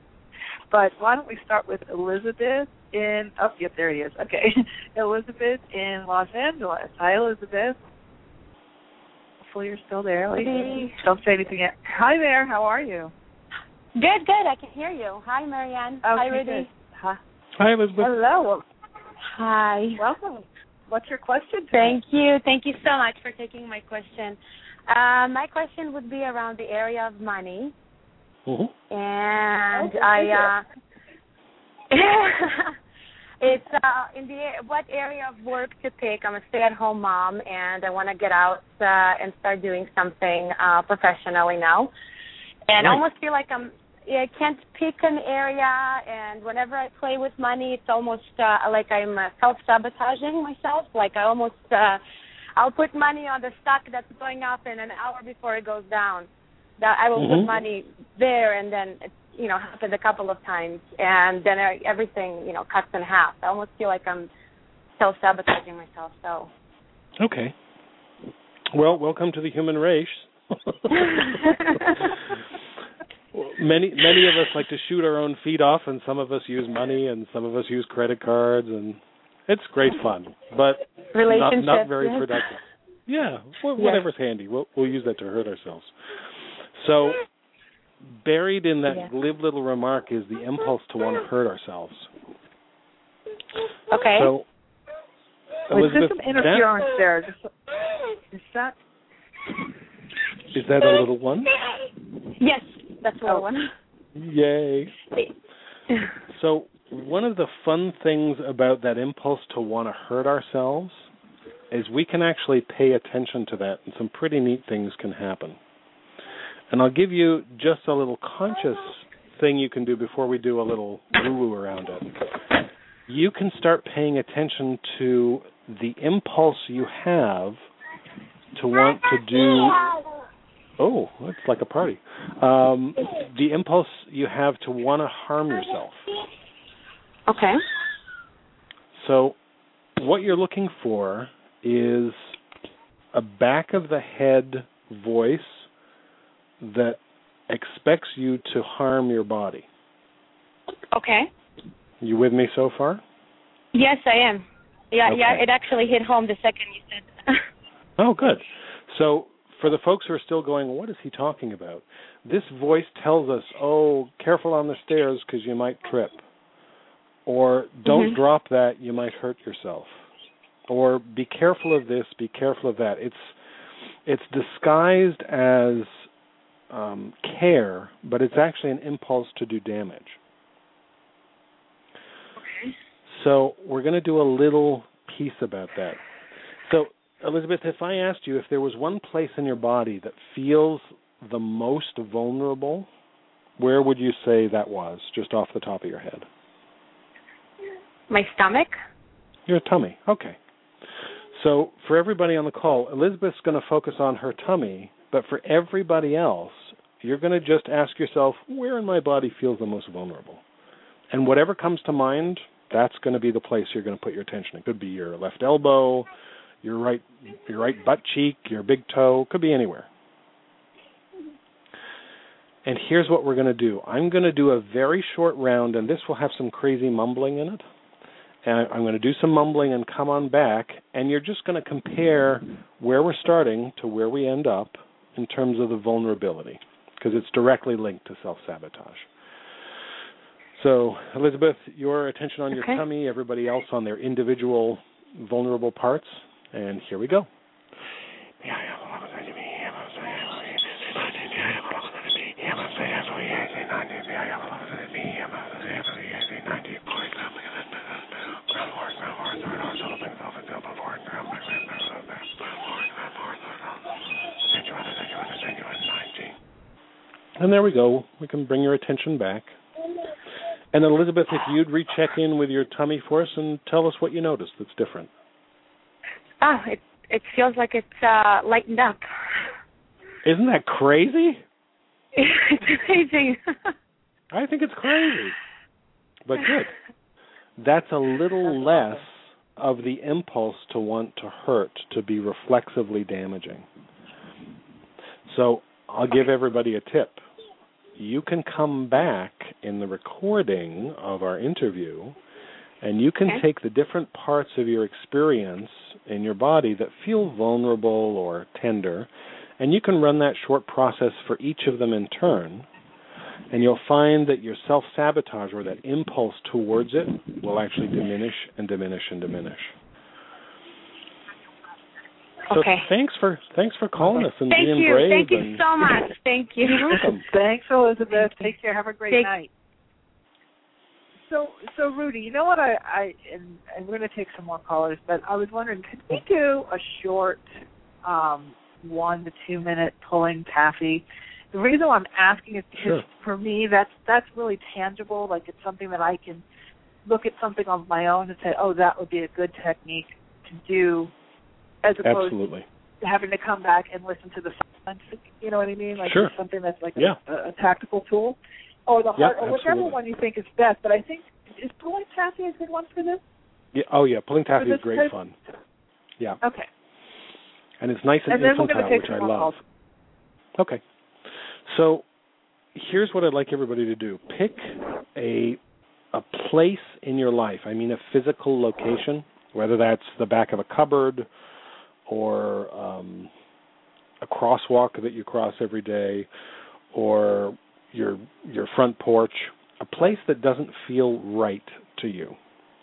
but why don't we start with Elizabeth in oh yep there he is okay Elizabeth in Los Angeles. Hi Elizabeth. Hopefully you're still there. Hey. Don't say anything yet. Hi there. How are you? Good, good. I can hear you. Hi, Marianne. Okay, Hi, Rudy. Hi. Hi, Elizabeth. Hello. Hi. Welcome. What's your question? Today? Thank you. Thank you so much for taking my question. Uh, my question would be around the area of money. Mm-hmm. And okay, I uh it's uh in the what area of work to pick. I'm a stay-at-home mom and I want to get out uh and start doing something uh professionally now. And right. I almost feel like I'm I can't pick an area, and whenever I play with money, it's almost uh, like I'm uh, self sabotaging myself. Like I almost uh, I'll put money on the stock that's going up in an hour before it goes down. That I will mm-hmm. put money there, and then it, you know happened a couple of times, and then I, everything you know cuts in half. I almost feel like I'm self sabotaging myself. So. Okay. Well, welcome to the human race. many many of us like to shoot our own feet off, and some of us use money, and some of us use credit cards, and it's great fun, but not not very productive. Yeah, whatever's yes. handy. We'll we'll use that to hurt ourselves. So, buried in that glib little remark is the impulse to want to hurt ourselves. Okay. So, Elizabeth, some interference that, there. Is that? Is that a little one? Yes, that's a little one. Yay. so, one of the fun things about that impulse to want to hurt ourselves is we can actually pay attention to that, and some pretty neat things can happen. And I'll give you just a little conscious thing you can do before we do a little woo woo around it. You can start paying attention to the impulse you have to want to do. Oh, it's like a party. Um, the impulse you have to want to harm yourself. Okay. So, what you're looking for is a back of the head voice that expects you to harm your body. Okay. You with me so far? Yes, I am. Yeah, okay. yeah, it actually hit home the second you said. oh, good. So, for the folks who are still going, what is he talking about? This voice tells us, "Oh, careful on the stairs because you might trip." Or don't mm-hmm. drop that, you might hurt yourself. Or be careful of this, be careful of that. It's it's disguised as um, care, but it's actually an impulse to do damage. Okay. So we're going to do a little piece about that. So Elizabeth, if I asked you if there was one place in your body that feels the most vulnerable, where would you say that was, just off the top of your head? My stomach. Your tummy. Okay. So for everybody on the call, Elizabeth's going to focus on her tummy, but for everybody else, you're going to just ask yourself, where in my body feels the most vulnerable? And whatever comes to mind, that's going to be the place you're going to put your attention. It could be your left elbow, your right your right butt cheek, your big toe, could be anywhere. And here's what we're going to do. I'm going to do a very short round and this will have some crazy mumbling in it and I'm going to do some mumbling and come on back, and you're just going to compare where we're starting to where we end up in terms of the vulnerability, because it's directly linked to self sabotage. So, Elizabeth, your attention on your tummy, everybody else on their individual vulnerable parts, and here we go. And there we go. We can bring your attention back. And Elizabeth, if you'd recheck in with your tummy for us and tell us what you noticed that's different. Oh, it it feels like it's uh lightened up. Isn't that crazy? it's amazing. I think it's crazy. But good. That's a little less of the impulse to want to hurt, to be reflexively damaging. So I'll give everybody a tip. You can come back in the recording of our interview and you can okay. take the different parts of your experience in your body that feel vulnerable or tender, and you can run that short process for each of them in turn. And you'll find that your self sabotage or that impulse towards it will actually diminish and diminish and diminish. So okay. thanks for thanks for calling us and Thank being you. brave. Thank you and, so much. Thank you. You're welcome. Thanks, Elizabeth. Take care. Have a great Take- night. So, so Rudy, you know what I, I and, and we're going to take some more callers, but I was wondering, could we do a short, um, one to two minute pulling taffy, the reason why I'm asking is because sure. for me that's that's really tangible. Like it's something that I can look at something on my own and say, oh, that would be a good technique to do, as opposed Absolutely. to having to come back and listen to the silence. You know what I mean? Like Sure. something that's like Yeah. a, a tactical tool, or the Yeah, heart, or whichever one you think is best. But I think is pulling taffy a good one for this? Yeah. Oh yeah, pulling taffy is great type- fun. Yeah, Okay. and it's nice and, And then we're infantile, which I love. calls. Okay. So here's what I'd like everybody to do. Pick a a place in your life. I mean a physical location, whether that's the back of a cupboard or um a crosswalk that you cross every day or your your front porch, a place that doesn't feel right to you.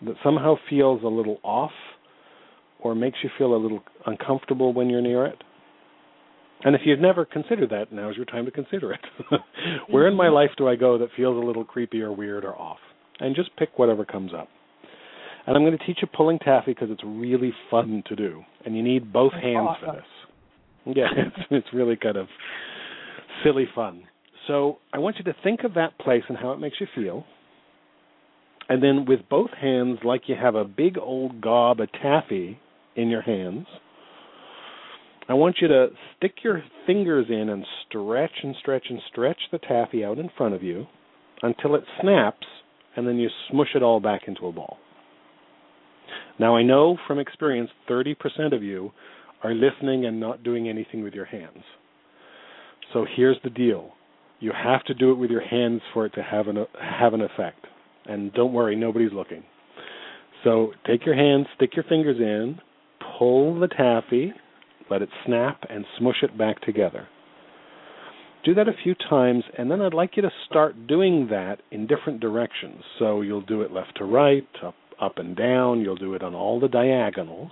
That somehow feels a little off or makes you feel a little uncomfortable when you're near it. And if you've never considered that, now's your time to consider it. Where in my life do I go that feels a little creepy or weird or off? And just pick whatever comes up. And I'm going to teach you pulling taffy because it's really fun to do, and you need both That's hands for this. Yeah, it's it's really kind of silly fun. So I want you to think of that place and how it makes you feel. And then with both hands, like you have a big old gob of taffy in your hands, I want you to stick your fingers in and stretch and stretch and stretch the taffy out in front of you until it snaps, and then you smush it all back into a ball. Now, I know from experience 30% of you are listening and not doing anything with your hands. So here's the deal you have to do it with your hands for it to have an, have an effect. And don't worry, nobody's looking. So take your hands, stick your fingers in, pull the taffy, let it snap, and smush it back together. Do that a few times, and then I'd like you to start doing that in different directions. So you'll do it left to right, up, up and down, you'll do it on all the diagonals,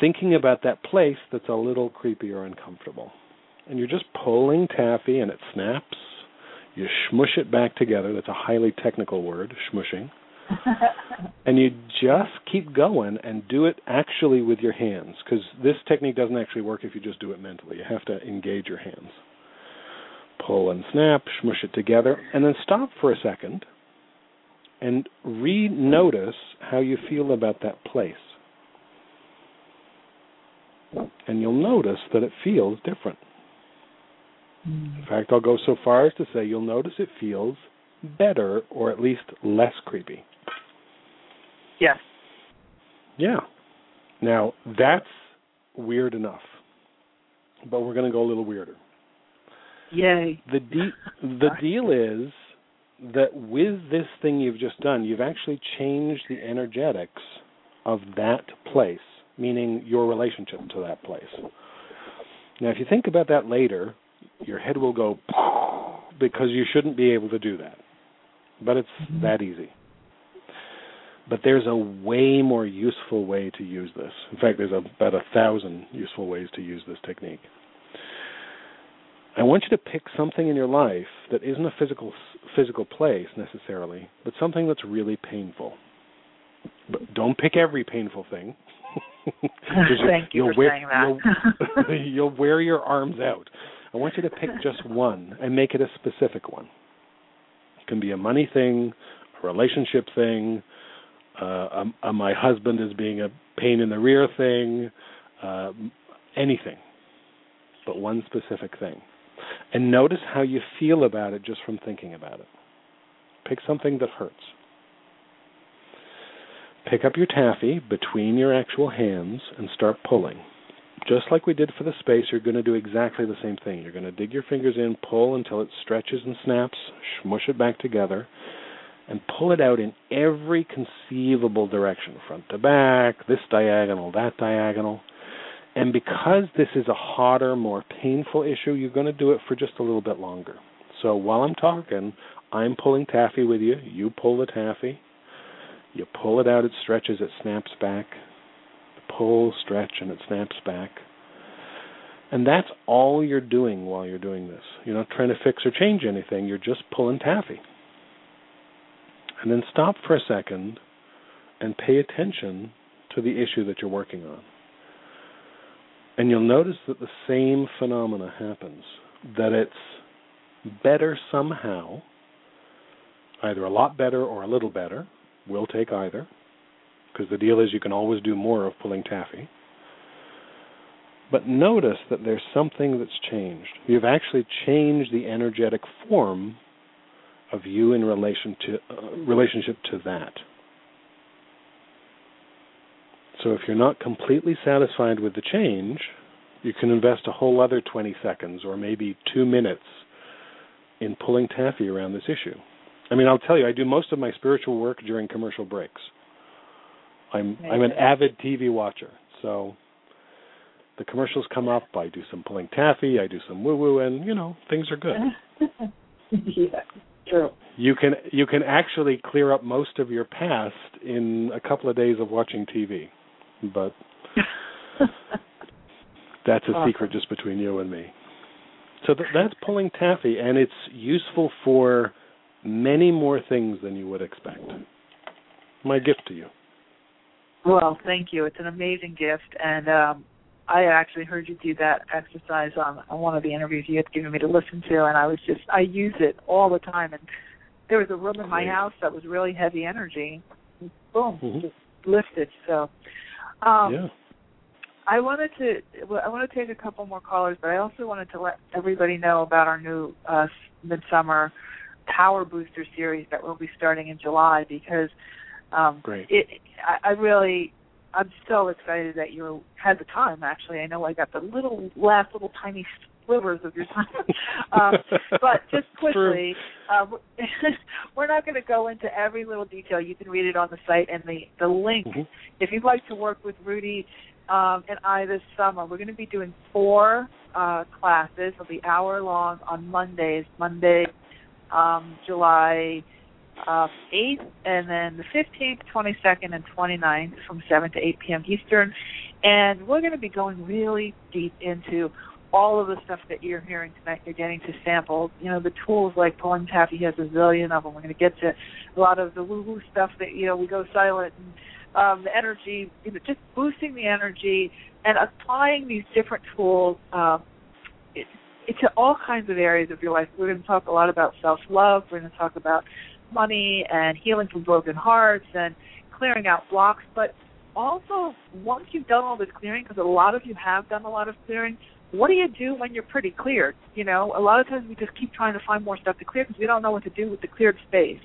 thinking about that place that's a little creepy or uncomfortable. And you're just pulling taffy, and it snaps. You smush it back together. That's a highly technical word, smushing and you just keep going and do it actually with your hands because this technique doesn't actually work if you just do it mentally. You have to engage your hands. Pull and snap, smush it together, and then stop for a second and re notice how you feel about that place. And you'll notice that it feels different. Hmm. In fact, I'll go so far as to say you'll notice it feels better or at least less creepy. Yes. Yeah. Now, that's weird enough. But we're going to go a little weirder. Yay. The de- the deal is that with this thing you've just done, you've actually changed the energetics of that place, meaning your relationship to that place. Now, if you think about that later, your head will go because you shouldn't be able to do that. But it's mm-hmm. that easy. But there's a way more useful way to use this. In fact, there's about a thousand useful ways to use this technique. I want you to pick something in your life that isn't a physical physical place necessarily, but something that's really painful. But don't pick every painful thing. Thank you you'll for wear, saying that. You'll, you'll wear your arms out. I want you to pick just one and make it a specific one. It can be a money thing, a relationship thing, uh, a, a my husband is being a pain in the rear thing, uh, anything, but one specific thing. And notice how you feel about it just from thinking about it. Pick something that hurts. Pick up your taffy between your actual hands and start pulling. Just like we did for the space, you're going to do exactly the same thing. You're going to dig your fingers in, pull until it stretches and snaps, smush it back together, and pull it out in every conceivable direction front to back, this diagonal, that diagonal. And because this is a hotter, more painful issue, you're going to do it for just a little bit longer. So while I'm talking, I'm pulling taffy with you. You pull the taffy. You pull it out, it stretches, it snaps back. Pull, stretch, and it snaps back. And that's all you're doing while you're doing this. You're not trying to fix or change anything, you're just pulling taffy. And then stop for a second and pay attention to the issue that you're working on. And you'll notice that the same phenomena happens. that it's better somehow, either a lot better or a little better. We'll take either, because the deal is you can always do more of pulling taffy. But notice that there's something that's changed. You've actually changed the energetic form of you in relation to uh, relationship to that. So if you're not completely satisfied with the change, you can invest a whole other 20 seconds or maybe 2 minutes in pulling taffy around this issue. I mean, I'll tell you, I do most of my spiritual work during commercial breaks. I'm I'm an avid TV watcher, so the commercials come up, I do some pulling taffy, I do some woo woo, and you know things are good. yeah, true. You can you can actually clear up most of your past in a couple of days of watching TV, but that's a awesome. secret just between you and me. So th- that's pulling taffy, and it's useful for many more things than you would expect. My gift to you. Well, thank you. It's an amazing gift, and um, I actually heard you do that exercise on, on one of the interviews you had given me to listen to, and I was just I use it all the time. And there was a room in my house that was really heavy energy. Boom, mm-hmm. just lifted. So, um, yeah. I wanted to I want to take a couple more callers, but I also wanted to let everybody know about our new uh, midsummer power booster series that will be starting in July because um, Great. It, I, I really I'm so excited that you had the time. Actually, I know I got the little last little tiny slivers of your time. um, but just quickly, uh, we're not going to go into every little detail. You can read it on the site and the the link. Mm-hmm. If you'd like to work with Rudy um, and I this summer, we're going to be doing four uh, classes. It'll be hour long on Mondays. Monday, um, July uh, 8th, and then the 15th, 22nd, and 29th from 7 to 8 p.m. Eastern. And we're going to be going really deep into all of the stuff that you're hearing tonight. You're getting to sample, you know, the tools like pulling taffy has a zillion of them. We're going to get to a lot of the woo-woo stuff that, you know, we go silent and um, the energy, you know, just boosting the energy and applying these different tools uh, it, to all kinds of areas of your life. We're going to talk a lot about self-love. We're going to talk about money and healing from broken hearts and clearing out blocks. But also, once you've done all this clearing, because a lot of you have done a lot of clearing, what do you do when you're pretty cleared? You know, a lot of times we just keep trying to find more stuff to clear because we don't know what to do with the cleared space.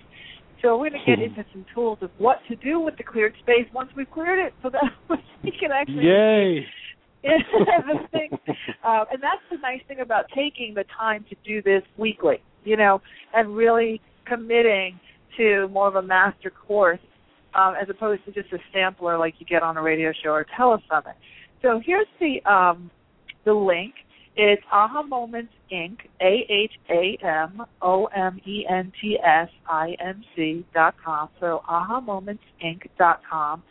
So we're going to get hmm. into some tools of what to do with the cleared space once we've cleared it, so that we can actually. Yay! thing, uh, and that's the nice thing about taking the time to do this weekly, you know, and really committing to more of a master course um, as opposed to just a sampler like you get on a radio show or telesummit. So here's the um, the link. It's Aha Moments Inc. A H A M O M E N T S I N C dot com. So Aha Moments Inc. dot com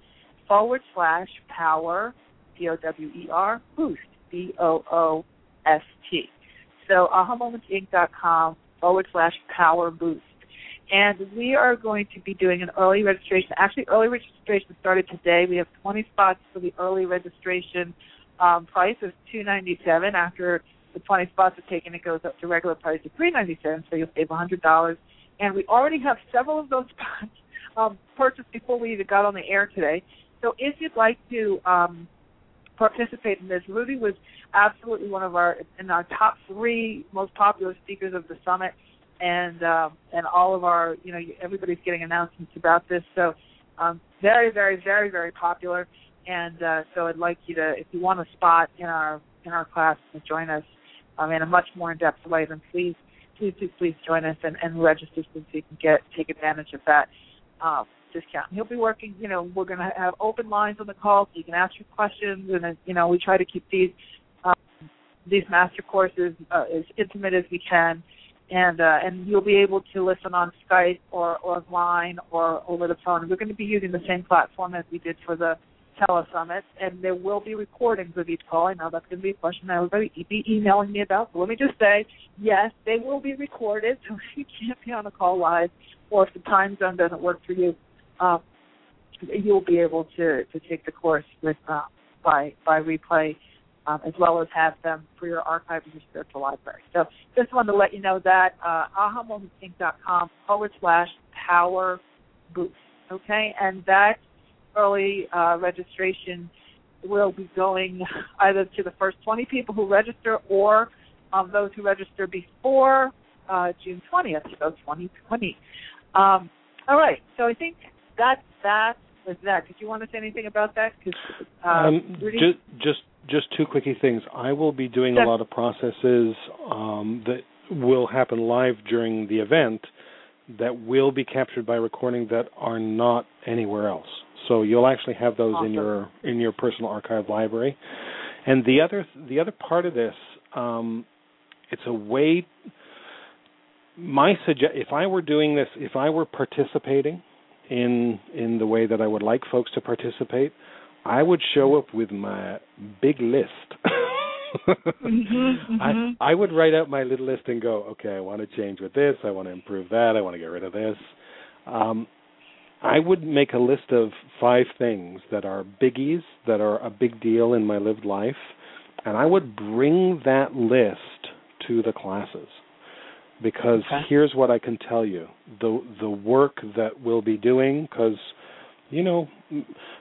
forward slash power P O W E R boost B O O S T. So Aha Moments Inc. dot com forward slash power boost and we are going to be doing an early registration. Actually, early registration started today. We have 20 spots for the early registration um, price of 297. After the 20 spots are taken, it goes up to regular price of 397. So you'll save $100. And we already have several of those spots um, purchased before we even got on the air today. So if you'd like to um, participate in this, Rudy was absolutely one of our in our top three most popular speakers of the summit and um, and all of our you know everybody's getting announcements about this. So um, very very very very popular. And uh, so I'd like you to if you want a spot in our in our class to join us um, in a much more in depth way, then please please please please join us and, and register so you can get take advantage of that. Um, discount. He'll be working, you know, we're going to have open lines on the call so you can ask your questions and, you know, we try to keep these um, these master courses uh, as intimate as we can and uh, and you'll be able to listen on Skype or, or online or over the phone. We're going to be using the same platform as we did for the telesummit, and there will be recordings of each call. I know that's going to be a question that everybody be emailing me about. So let me just say, yes, they will be recorded. So if you can't be on a call live, or if the time zone doesn't work for you, uh, you'll be able to to take the course with uh, by by replay um, as well as have them for your archive in your spiritual library. So just wanted to let you know that uh, ahamomentsinc.com forward slash power boost. Okay, and that early uh, registration will be going either to the first 20 people who register or um, those who register before uh, June 20th, so 2020. Um, all right, so I think that that was that. Did you want to say anything about that? Uh, um, just just just two quickie things. I will be doing a lot of processes um, that will happen live during the event that will be captured by recording that are not anywhere else. So you'll actually have those awesome. in your in your personal archive library. And the other the other part of this, um, it's a way. My suggest if I were doing this, if I were participating in in the way that I would like folks to participate, I would show up with my big list. mm-hmm, mm-hmm. I I would write out my little list and go, okay, I want to change with this, I want to improve that, I want to get rid of this. Um, I would make a list of five things that are biggies, that are a big deal in my lived life, and I would bring that list to the classes. Because okay. here's what I can tell you: the the work that we'll be doing, because you know,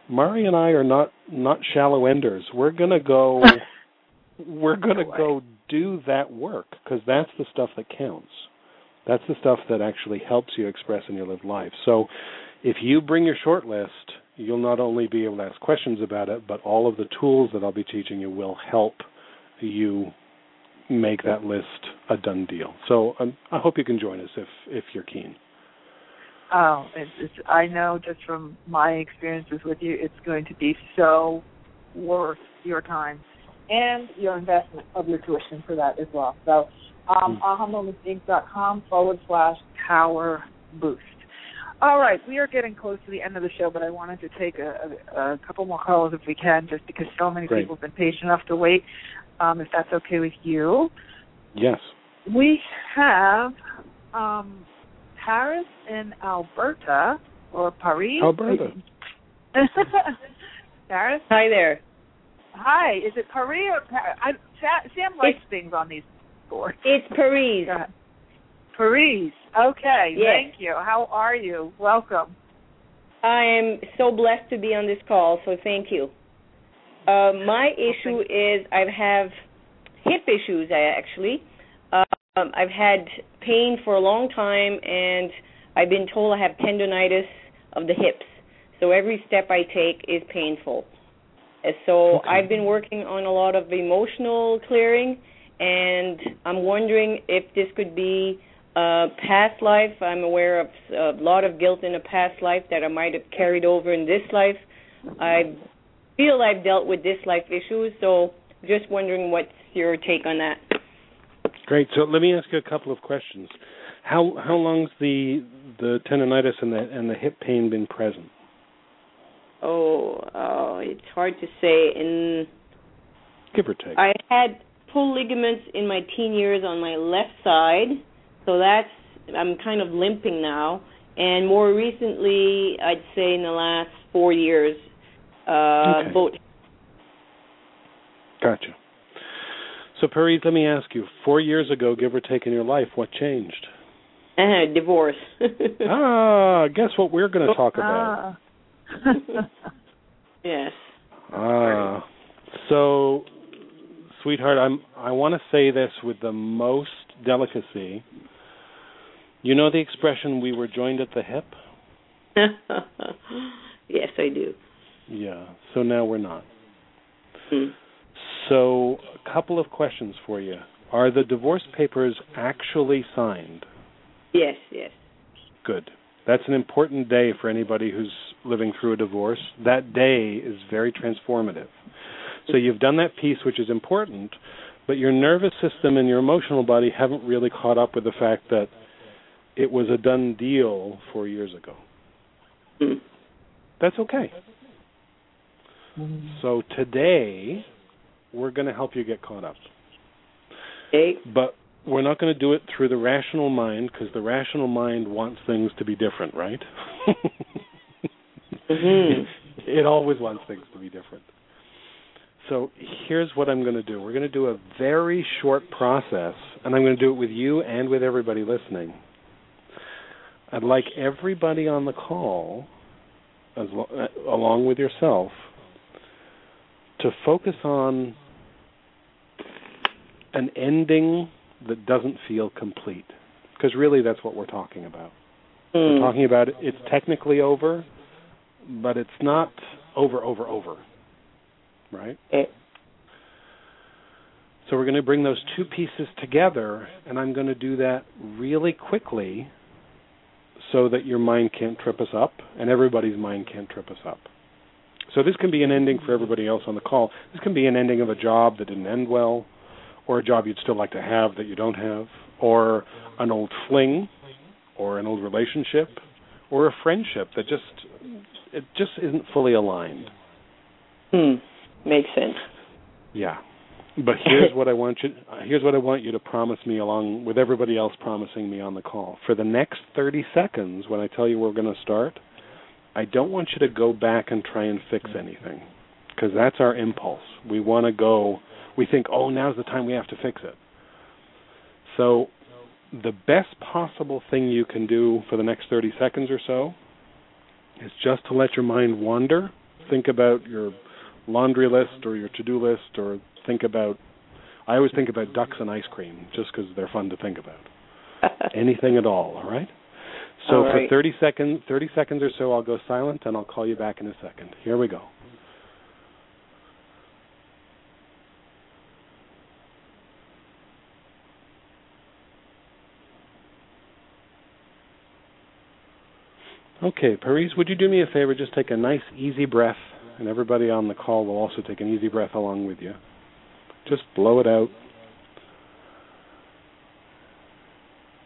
Mari and I are not not shallow enders. We're gonna go, we're gonna go do that work because that's the stuff that counts. That's the stuff that actually helps you express in your lived life. So if you bring your short list, you'll not only be able to ask questions about it, but all of the tools that I'll be teaching you will help you make that list a done deal. So um, I hope you can join us if if you're keen. Oh, it's, it's, I know just from my experiences with you, it's going to be so worth your time and your investment of your tuition for that as well. So, um, mm. ahamomentsinc.com forward slash power boost. All right, we are getting close to the end of the show, but I wanted to take a, a, a couple more calls if we can, just because so many Great. people have been patient enough to wait. Um, if that's okay with you. Yes. We have um, Paris in Alberta or Paris. Alberta. Paris. Hi there. Hi. Is it Paris or Paris? I, Sam likes it's, things on these boards. It's Paris. Paris. Okay. Yes. Thank you. How are you? Welcome. I am so blessed to be on this call, so thank you. Uh, my issue is I have hip issues, actually. Um, I've had pain for a long time, and I've been told I have tendonitis of the hips. So every step I take is painful. So okay. I've been working on a lot of emotional clearing, and I'm wondering if this could be a past life. I'm aware of a lot of guilt in a past life that I might have carried over in this life. I feel I've dealt with this life issues, so just wondering what's your take on that. Great. So let me ask you a couple of questions. How how long's the the tendonitis and the and the hip pain been present? Oh, oh, it's hard to say. In give or take. I had pulled ligaments in my teen years on my left side, so that's I'm kind of limping now. And more recently, I'd say in the last four years, uh, okay. both. Gotcha. So, Paris, let me ask you: four years ago, give or take, in your life, what changed? Uh, divorce. ah, guess what we're going to talk about? Ah. yes. Ah, so, sweetheart, I'm. I want to say this with the most delicacy. You know the expression "we were joined at the hip." yes, I do. Yeah. So now we're not. Hmm. So, a couple of questions for you. Are the divorce papers actually signed? Yes, yes. Good. That's an important day for anybody who's living through a divorce. That day is very transformative. So, you've done that piece, which is important, but your nervous system and your emotional body haven't really caught up with the fact that it was a done deal four years ago. Mm. That's okay. So today, we're going to help you get caught up. Okay. But we're not going to do it through the rational mind because the rational mind wants things to be different, right? mm-hmm. it always wants things to be different. So here's what I'm going to do. We're going to do a very short process, and I'm going to do it with you and with everybody listening. I'd like everybody on the call, as lo- uh, along with yourself, to focus on an ending that doesn't feel complete. Because really, that's what we're talking about. Mm. We're hmm. talking about it, it's technically over, but it's not over, over, over right? It, so we're going to bring those two pieces together, and I'm going to do that really quickly so that your mind can't trip us up and everybody's mind can't trip us up. So this can be an ending for everybody else on the call. This can be an ending of a job that didn't end well, or a job you'd still like to have that you don't have, or an old fling, or an old relationship, or a friendship that just it just isn't fully aligned. Hmm. Makes sense. Yeah. But here's what I want you here's what I want you to promise me along with everybody else promising me on the call. For the next 30 seconds when I tell you we're going to start, I don't want you to go back and try and fix anything because that's our impulse. We want to go we think, "Oh, now's the time we have to fix it." So, the best possible thing you can do for the next 30 seconds or so is just to let your mind wander, think about your laundry list or your to-do list or think about I always think about ducks and ice cream just because they're fun to think about. Anything at all, all right? So all right. for 30 seconds, 30 seconds or so, I'll go silent and I'll call you back in a second. Here we go. Okay, Paris, would you do me a favor? Just take a nice, easy breath and everybody on the call will also take an easy breath along with you. Just blow it out.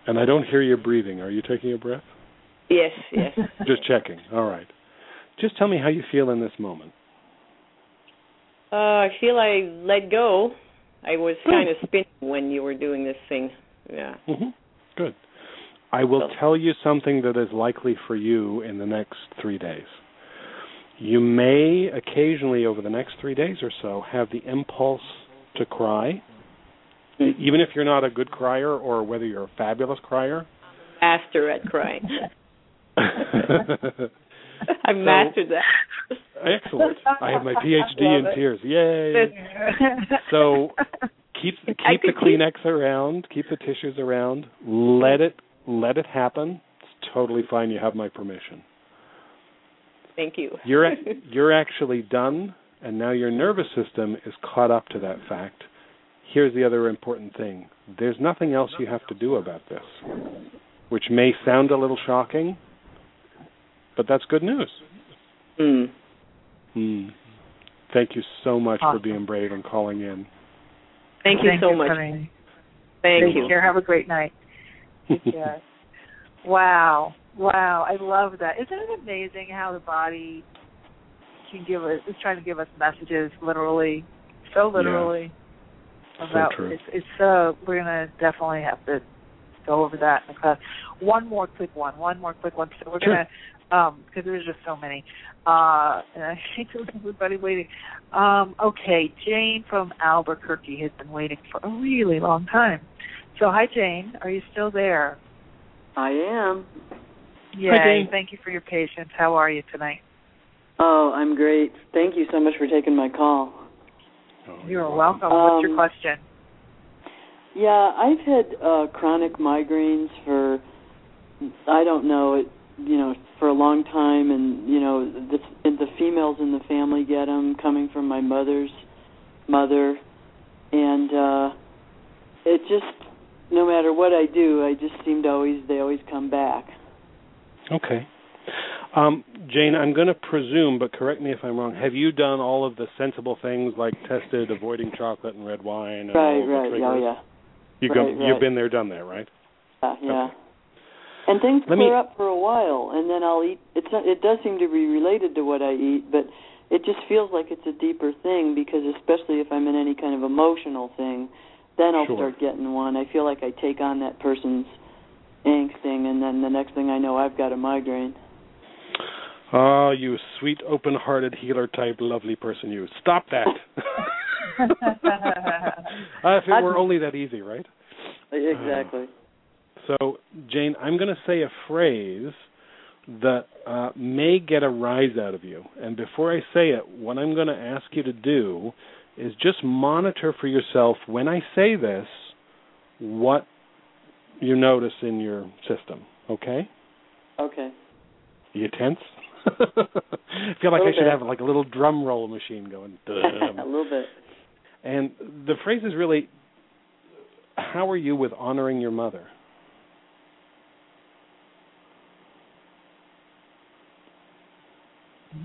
And I don't hear you breathing. Are you taking a breath? Yes, yes. Just checking. All right. Just tell me how you feel in this moment. Uh, I feel I let go. I was kind of spinning when you were doing this thing. Yeah. Mm-hmm. Good. I will so. tell you something that is likely for you in the next three days. You may occasionally, over the next three days or so, have the impulse to cry, even if you're not a good crier or whether you're a fabulous crier. Master at crying. I've so, mastered that. Excellent. I have my PhD in it. tears. Yay. so keep keep the Kleenex around, keep the tissues around. Let it let it happen. It's totally fine. You have my permission. Thank you. you're you're actually done, and now your nervous system is caught up to that fact. Here's the other important thing: there's nothing else you have to do about this, which may sound a little shocking, but that's good news. Hmm. Hmm. Thank you so much awesome. for being brave and calling in. Thank you Thank so you much. Thank, Thank you. Care. Have a great night. Take care. wow. Wow, I love that. Isn't it amazing how the body can give us is trying to give us messages literally, so literally yeah. about so it's it's so we're gonna definitely have to go over that in the class. One more quick one, one more quick one. So we're sure. gonna um because there's just so many. Uh and I hate to leave everybody waiting. Um, okay, Jane from Albuquerque has been waiting for a really long time. So hi Jane, are you still there? I am. Yay. Thank you for your patience. How are you tonight? Oh, I'm great. Thank you so much for taking my call. Oh, you're welcome. Um, What's your um, question? Yeah, I've had uh chronic migraines for I don't know, it you know, for a long time and you know, the the females in the family get them coming from my mother's mother and uh it just no matter what I do, I just seem to always they always come back. Okay. Um, Jane, I'm going to presume, but correct me if I'm wrong. Have you done all of the sensible things like tested avoiding chocolate and red wine? And right, right, oh yeah. You've, right, gone, right. you've been there, done that, right? Yeah, yeah. Okay. And things Let clear me, up for a while, and then I'll eat. It's not, it does seem to be related to what I eat, but it just feels like it's a deeper thing because especially if I'm in any kind of emotional thing, then I'll sure. start getting one. I feel like I take on that person's angsting, and then the next thing I know, I've got a migraine. Oh, you sweet, open-hearted healer type, lovely person, you. Stop that. Ah, if it were only that easy, right? Exactly. Uh, so, Jane, I'm going to say a phrase that uh, may get a rise out of you. And before I say it, what I'm going to ask you to do is just monitor for yourself when I say this what you notice in your system. Okay? Okay. You tense? I feel like I should have like a little drum roll machine going. a little bit. And the phrase is really, how are you with honoring your mother?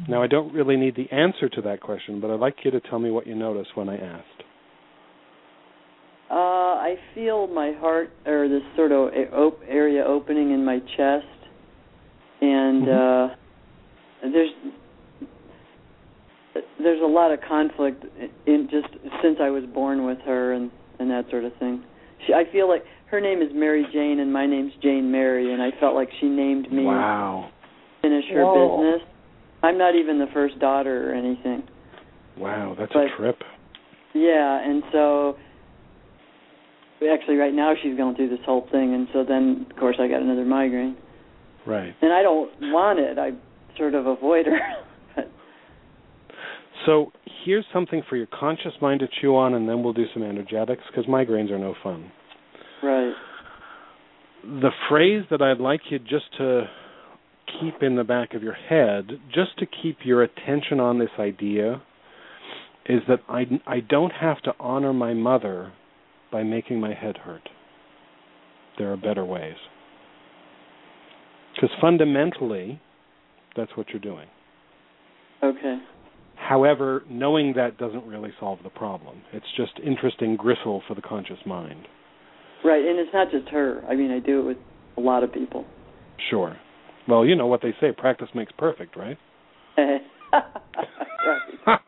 Now, I don't really need the answer to that question, but I'd like you to tell me what you noticed when I asked. Uh, I feel my heart, or this sort of area opening in my chest, and mm-hmm. uh, there's there's a lot of conflict in just since I was born with her and and that sort of thing. She, I feel like her name is Mary Jane and my name's Jane Mary, and I felt like she named me. Wow. Finish her Whoa. business. I'm not even the first daughter or anything. Wow, that's But- a trip. Yeah, and so actually right now she's going through this whole thing, and so then of course I got another migraine, Right. and I don't want it. I sort of avoid her. but So here's something for your conscious mind to chew on, and then we'll do some energetics because migraines are no fun. right. The phrase that I'd like you just to keep in the back of your head, just to keep your attention on this idea, is that I, I don't have to honor my mother by making my head hurt. There are better ways. Because fundamentally, that's what you're doing. Okay. However, knowing that doesn't really solve the problem. It's just interesting gristle for the conscious mind. Right, and it's not just her. I mean, I do it with a lot of people. Sure. Well, you know what they say practice makes perfect, right? right.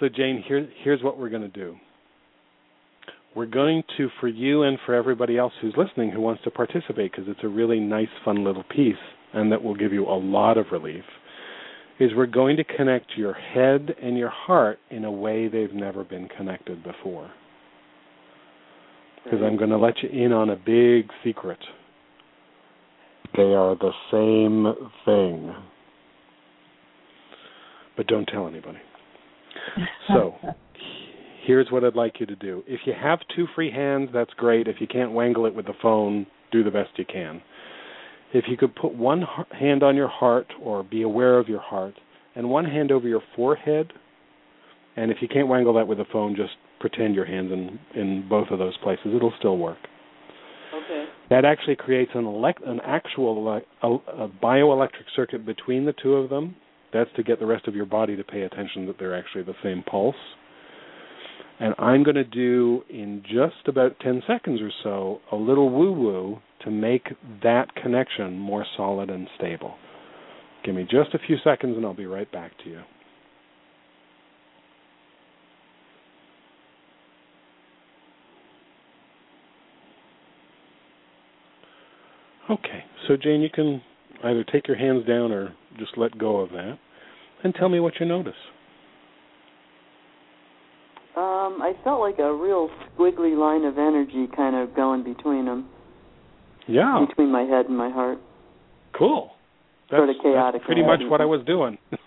so, Jane, here, here's what we're going to do. We're going to, for you and for everybody else who's listening who wants to participate, because it's a really nice, fun little piece, and that will give you a lot of relief, is we're going to connect your head and your heart in a way they've never been connected before. Because I'm going to let you in on a big secret. They are the same thing. But don't tell anybody. So, here's what I'd like you to do. If you have two free hands, that's great. If you can't wangle it with the phone, do the best you can. If you could put one hand on your heart or be aware of your heart, and one hand over your forehead, and if you can't wangle that with the phone, just pretend your hands in, in both of those places. It'll still work. Okay. That actually creates an elect, an actual ele- a, a bioelectric circuit between the two of them. That's to get the rest of your body to pay attention that they're actually the same pulse. And I'm going to do in just about 10 seconds or so a little woo woo to make that connection more solid and stable. Give me just a few seconds and I'll be right back to you. Okay, so Jane, you can either take your hands down or just let go of that and tell me what you notice. Um, I felt like a real squiggly line of energy kind of going between them, Yeah, between my head and my heart. cool. That's, Sort of chaotic that's pretty much what I was doing.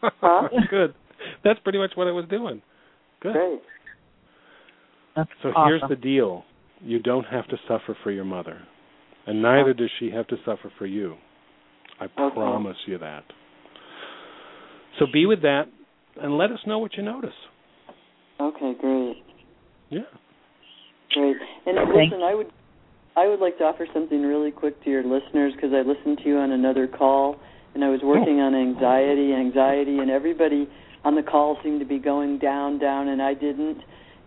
Huh? Good. That's pretty much what I was doing. Good. Great. That's So awesome. here's the deal. You don't have to suffer for your mother. And neither does she have to suffer for you. I Okay. promise you that. So be with that and let us know what you notice. Okay, great. Yeah. Great. And Thank- listen, I would I would like to offer something really quick to your listeners because I listened to you on another call and I was working on anxiety, anxiety, and everybody on the call seemed to be going down, down, and I didn't.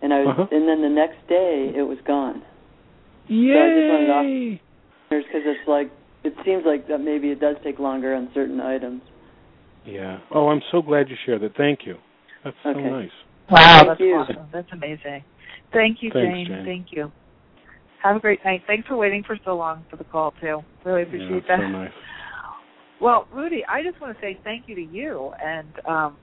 And I was, Uh-huh. and then the next day it was gone. Yay! I just wanted to Because it's like it seems like that maybe it does take longer on certain items. Yeah. Oh, I'm so glad you shared that. Thank you. That's so Okay. nice. Wow, Thank that's you. awesome. That's amazing. Thank you, Thanks, Jane. Jane. Thank you. Have a great night. Thanks for waiting for so long for the call too. Really appreciate that's that. so nice. Well, Rudy, I just want to say thank you to you and um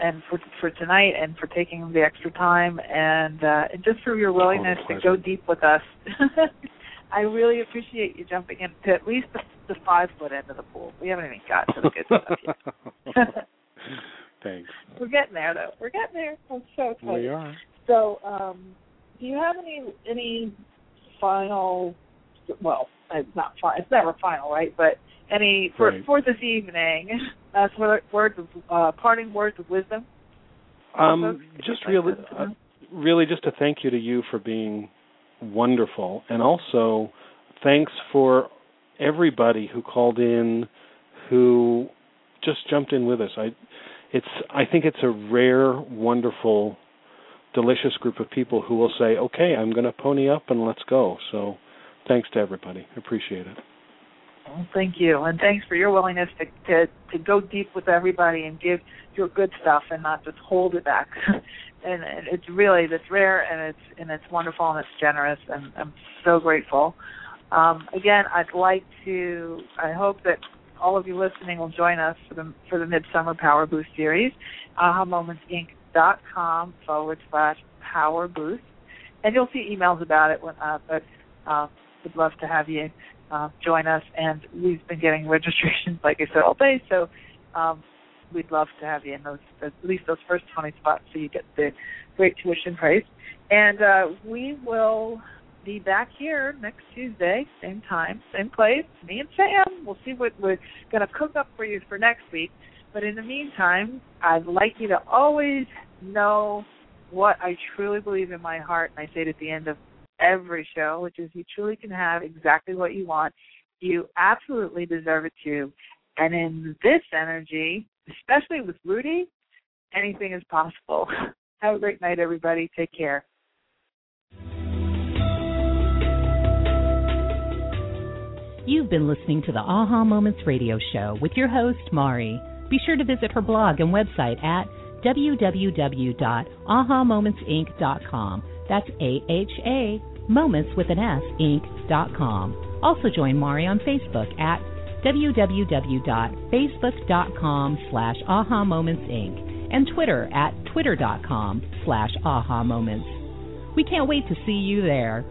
and for for tonight and for taking the extra time and uh, and just for your willingness oh, to go deep with us. I really appreciate you jumping into at least the, the five foot end of the pool. We haven't even got to the good stuff yet. Thanks. We're getting there though. We're getting there. I'm so excited. We are. So, um, do you have any any final? Well, it's not final. It's never final, right? But any for right. for this evening? Uh, words of uh, parting words of wisdom. Um, just really, uh, really, just a thank you to you for being wonderful, and also thanks for everybody who called in, who just jumped in with us. I, it's, I think it's a rare, wonderful, delicious group of people who will say, "Okay, I'm going to pony up and let's go." So, thanks to everybody. Appreciate it. Well, thank you, and thanks for your willingness to, to to go deep with everybody and give your good stuff and not just hold it back. and, and it's really it's rare and it's and it's wonderful and it's generous and I'm so grateful. Um, again, I'd like to. I hope that all of you listening will join us for the for the Midsummer Power Boost series. AhaMomentsInc.com forward slash Power Boost, and you'll see emails about it. When, uh, but uh, would love to have you uh, join us. And we've been getting registrations, like I said, all day. So um, we'd love to have you in those at least those first 20 spots, so you get the great tuition price. And uh, we will be back here next Tuesday, same time, same place. Me and Sam. We'll see what we're going to cook up for you for next week. But in the meantime, I'd like you to always know what I truly believe in my heart, and I say it at the end of every show, which is you truly can have exactly what you want. You absolutely deserve it too. And in this energy, especially with Rudy, anything is possible. Have a great night, everybody. Take care. You've been listening to the Aha Moments radio show with your host, Mari. Be sure to visit her blog and website at www.ahamomentsinc.com. That's A H A Moments with an S Inc.com. Also join Mari on Facebook at www.facebook.com slash aha moments inc and Twitter at twitter.com slash aha moments. We can't wait to see you there.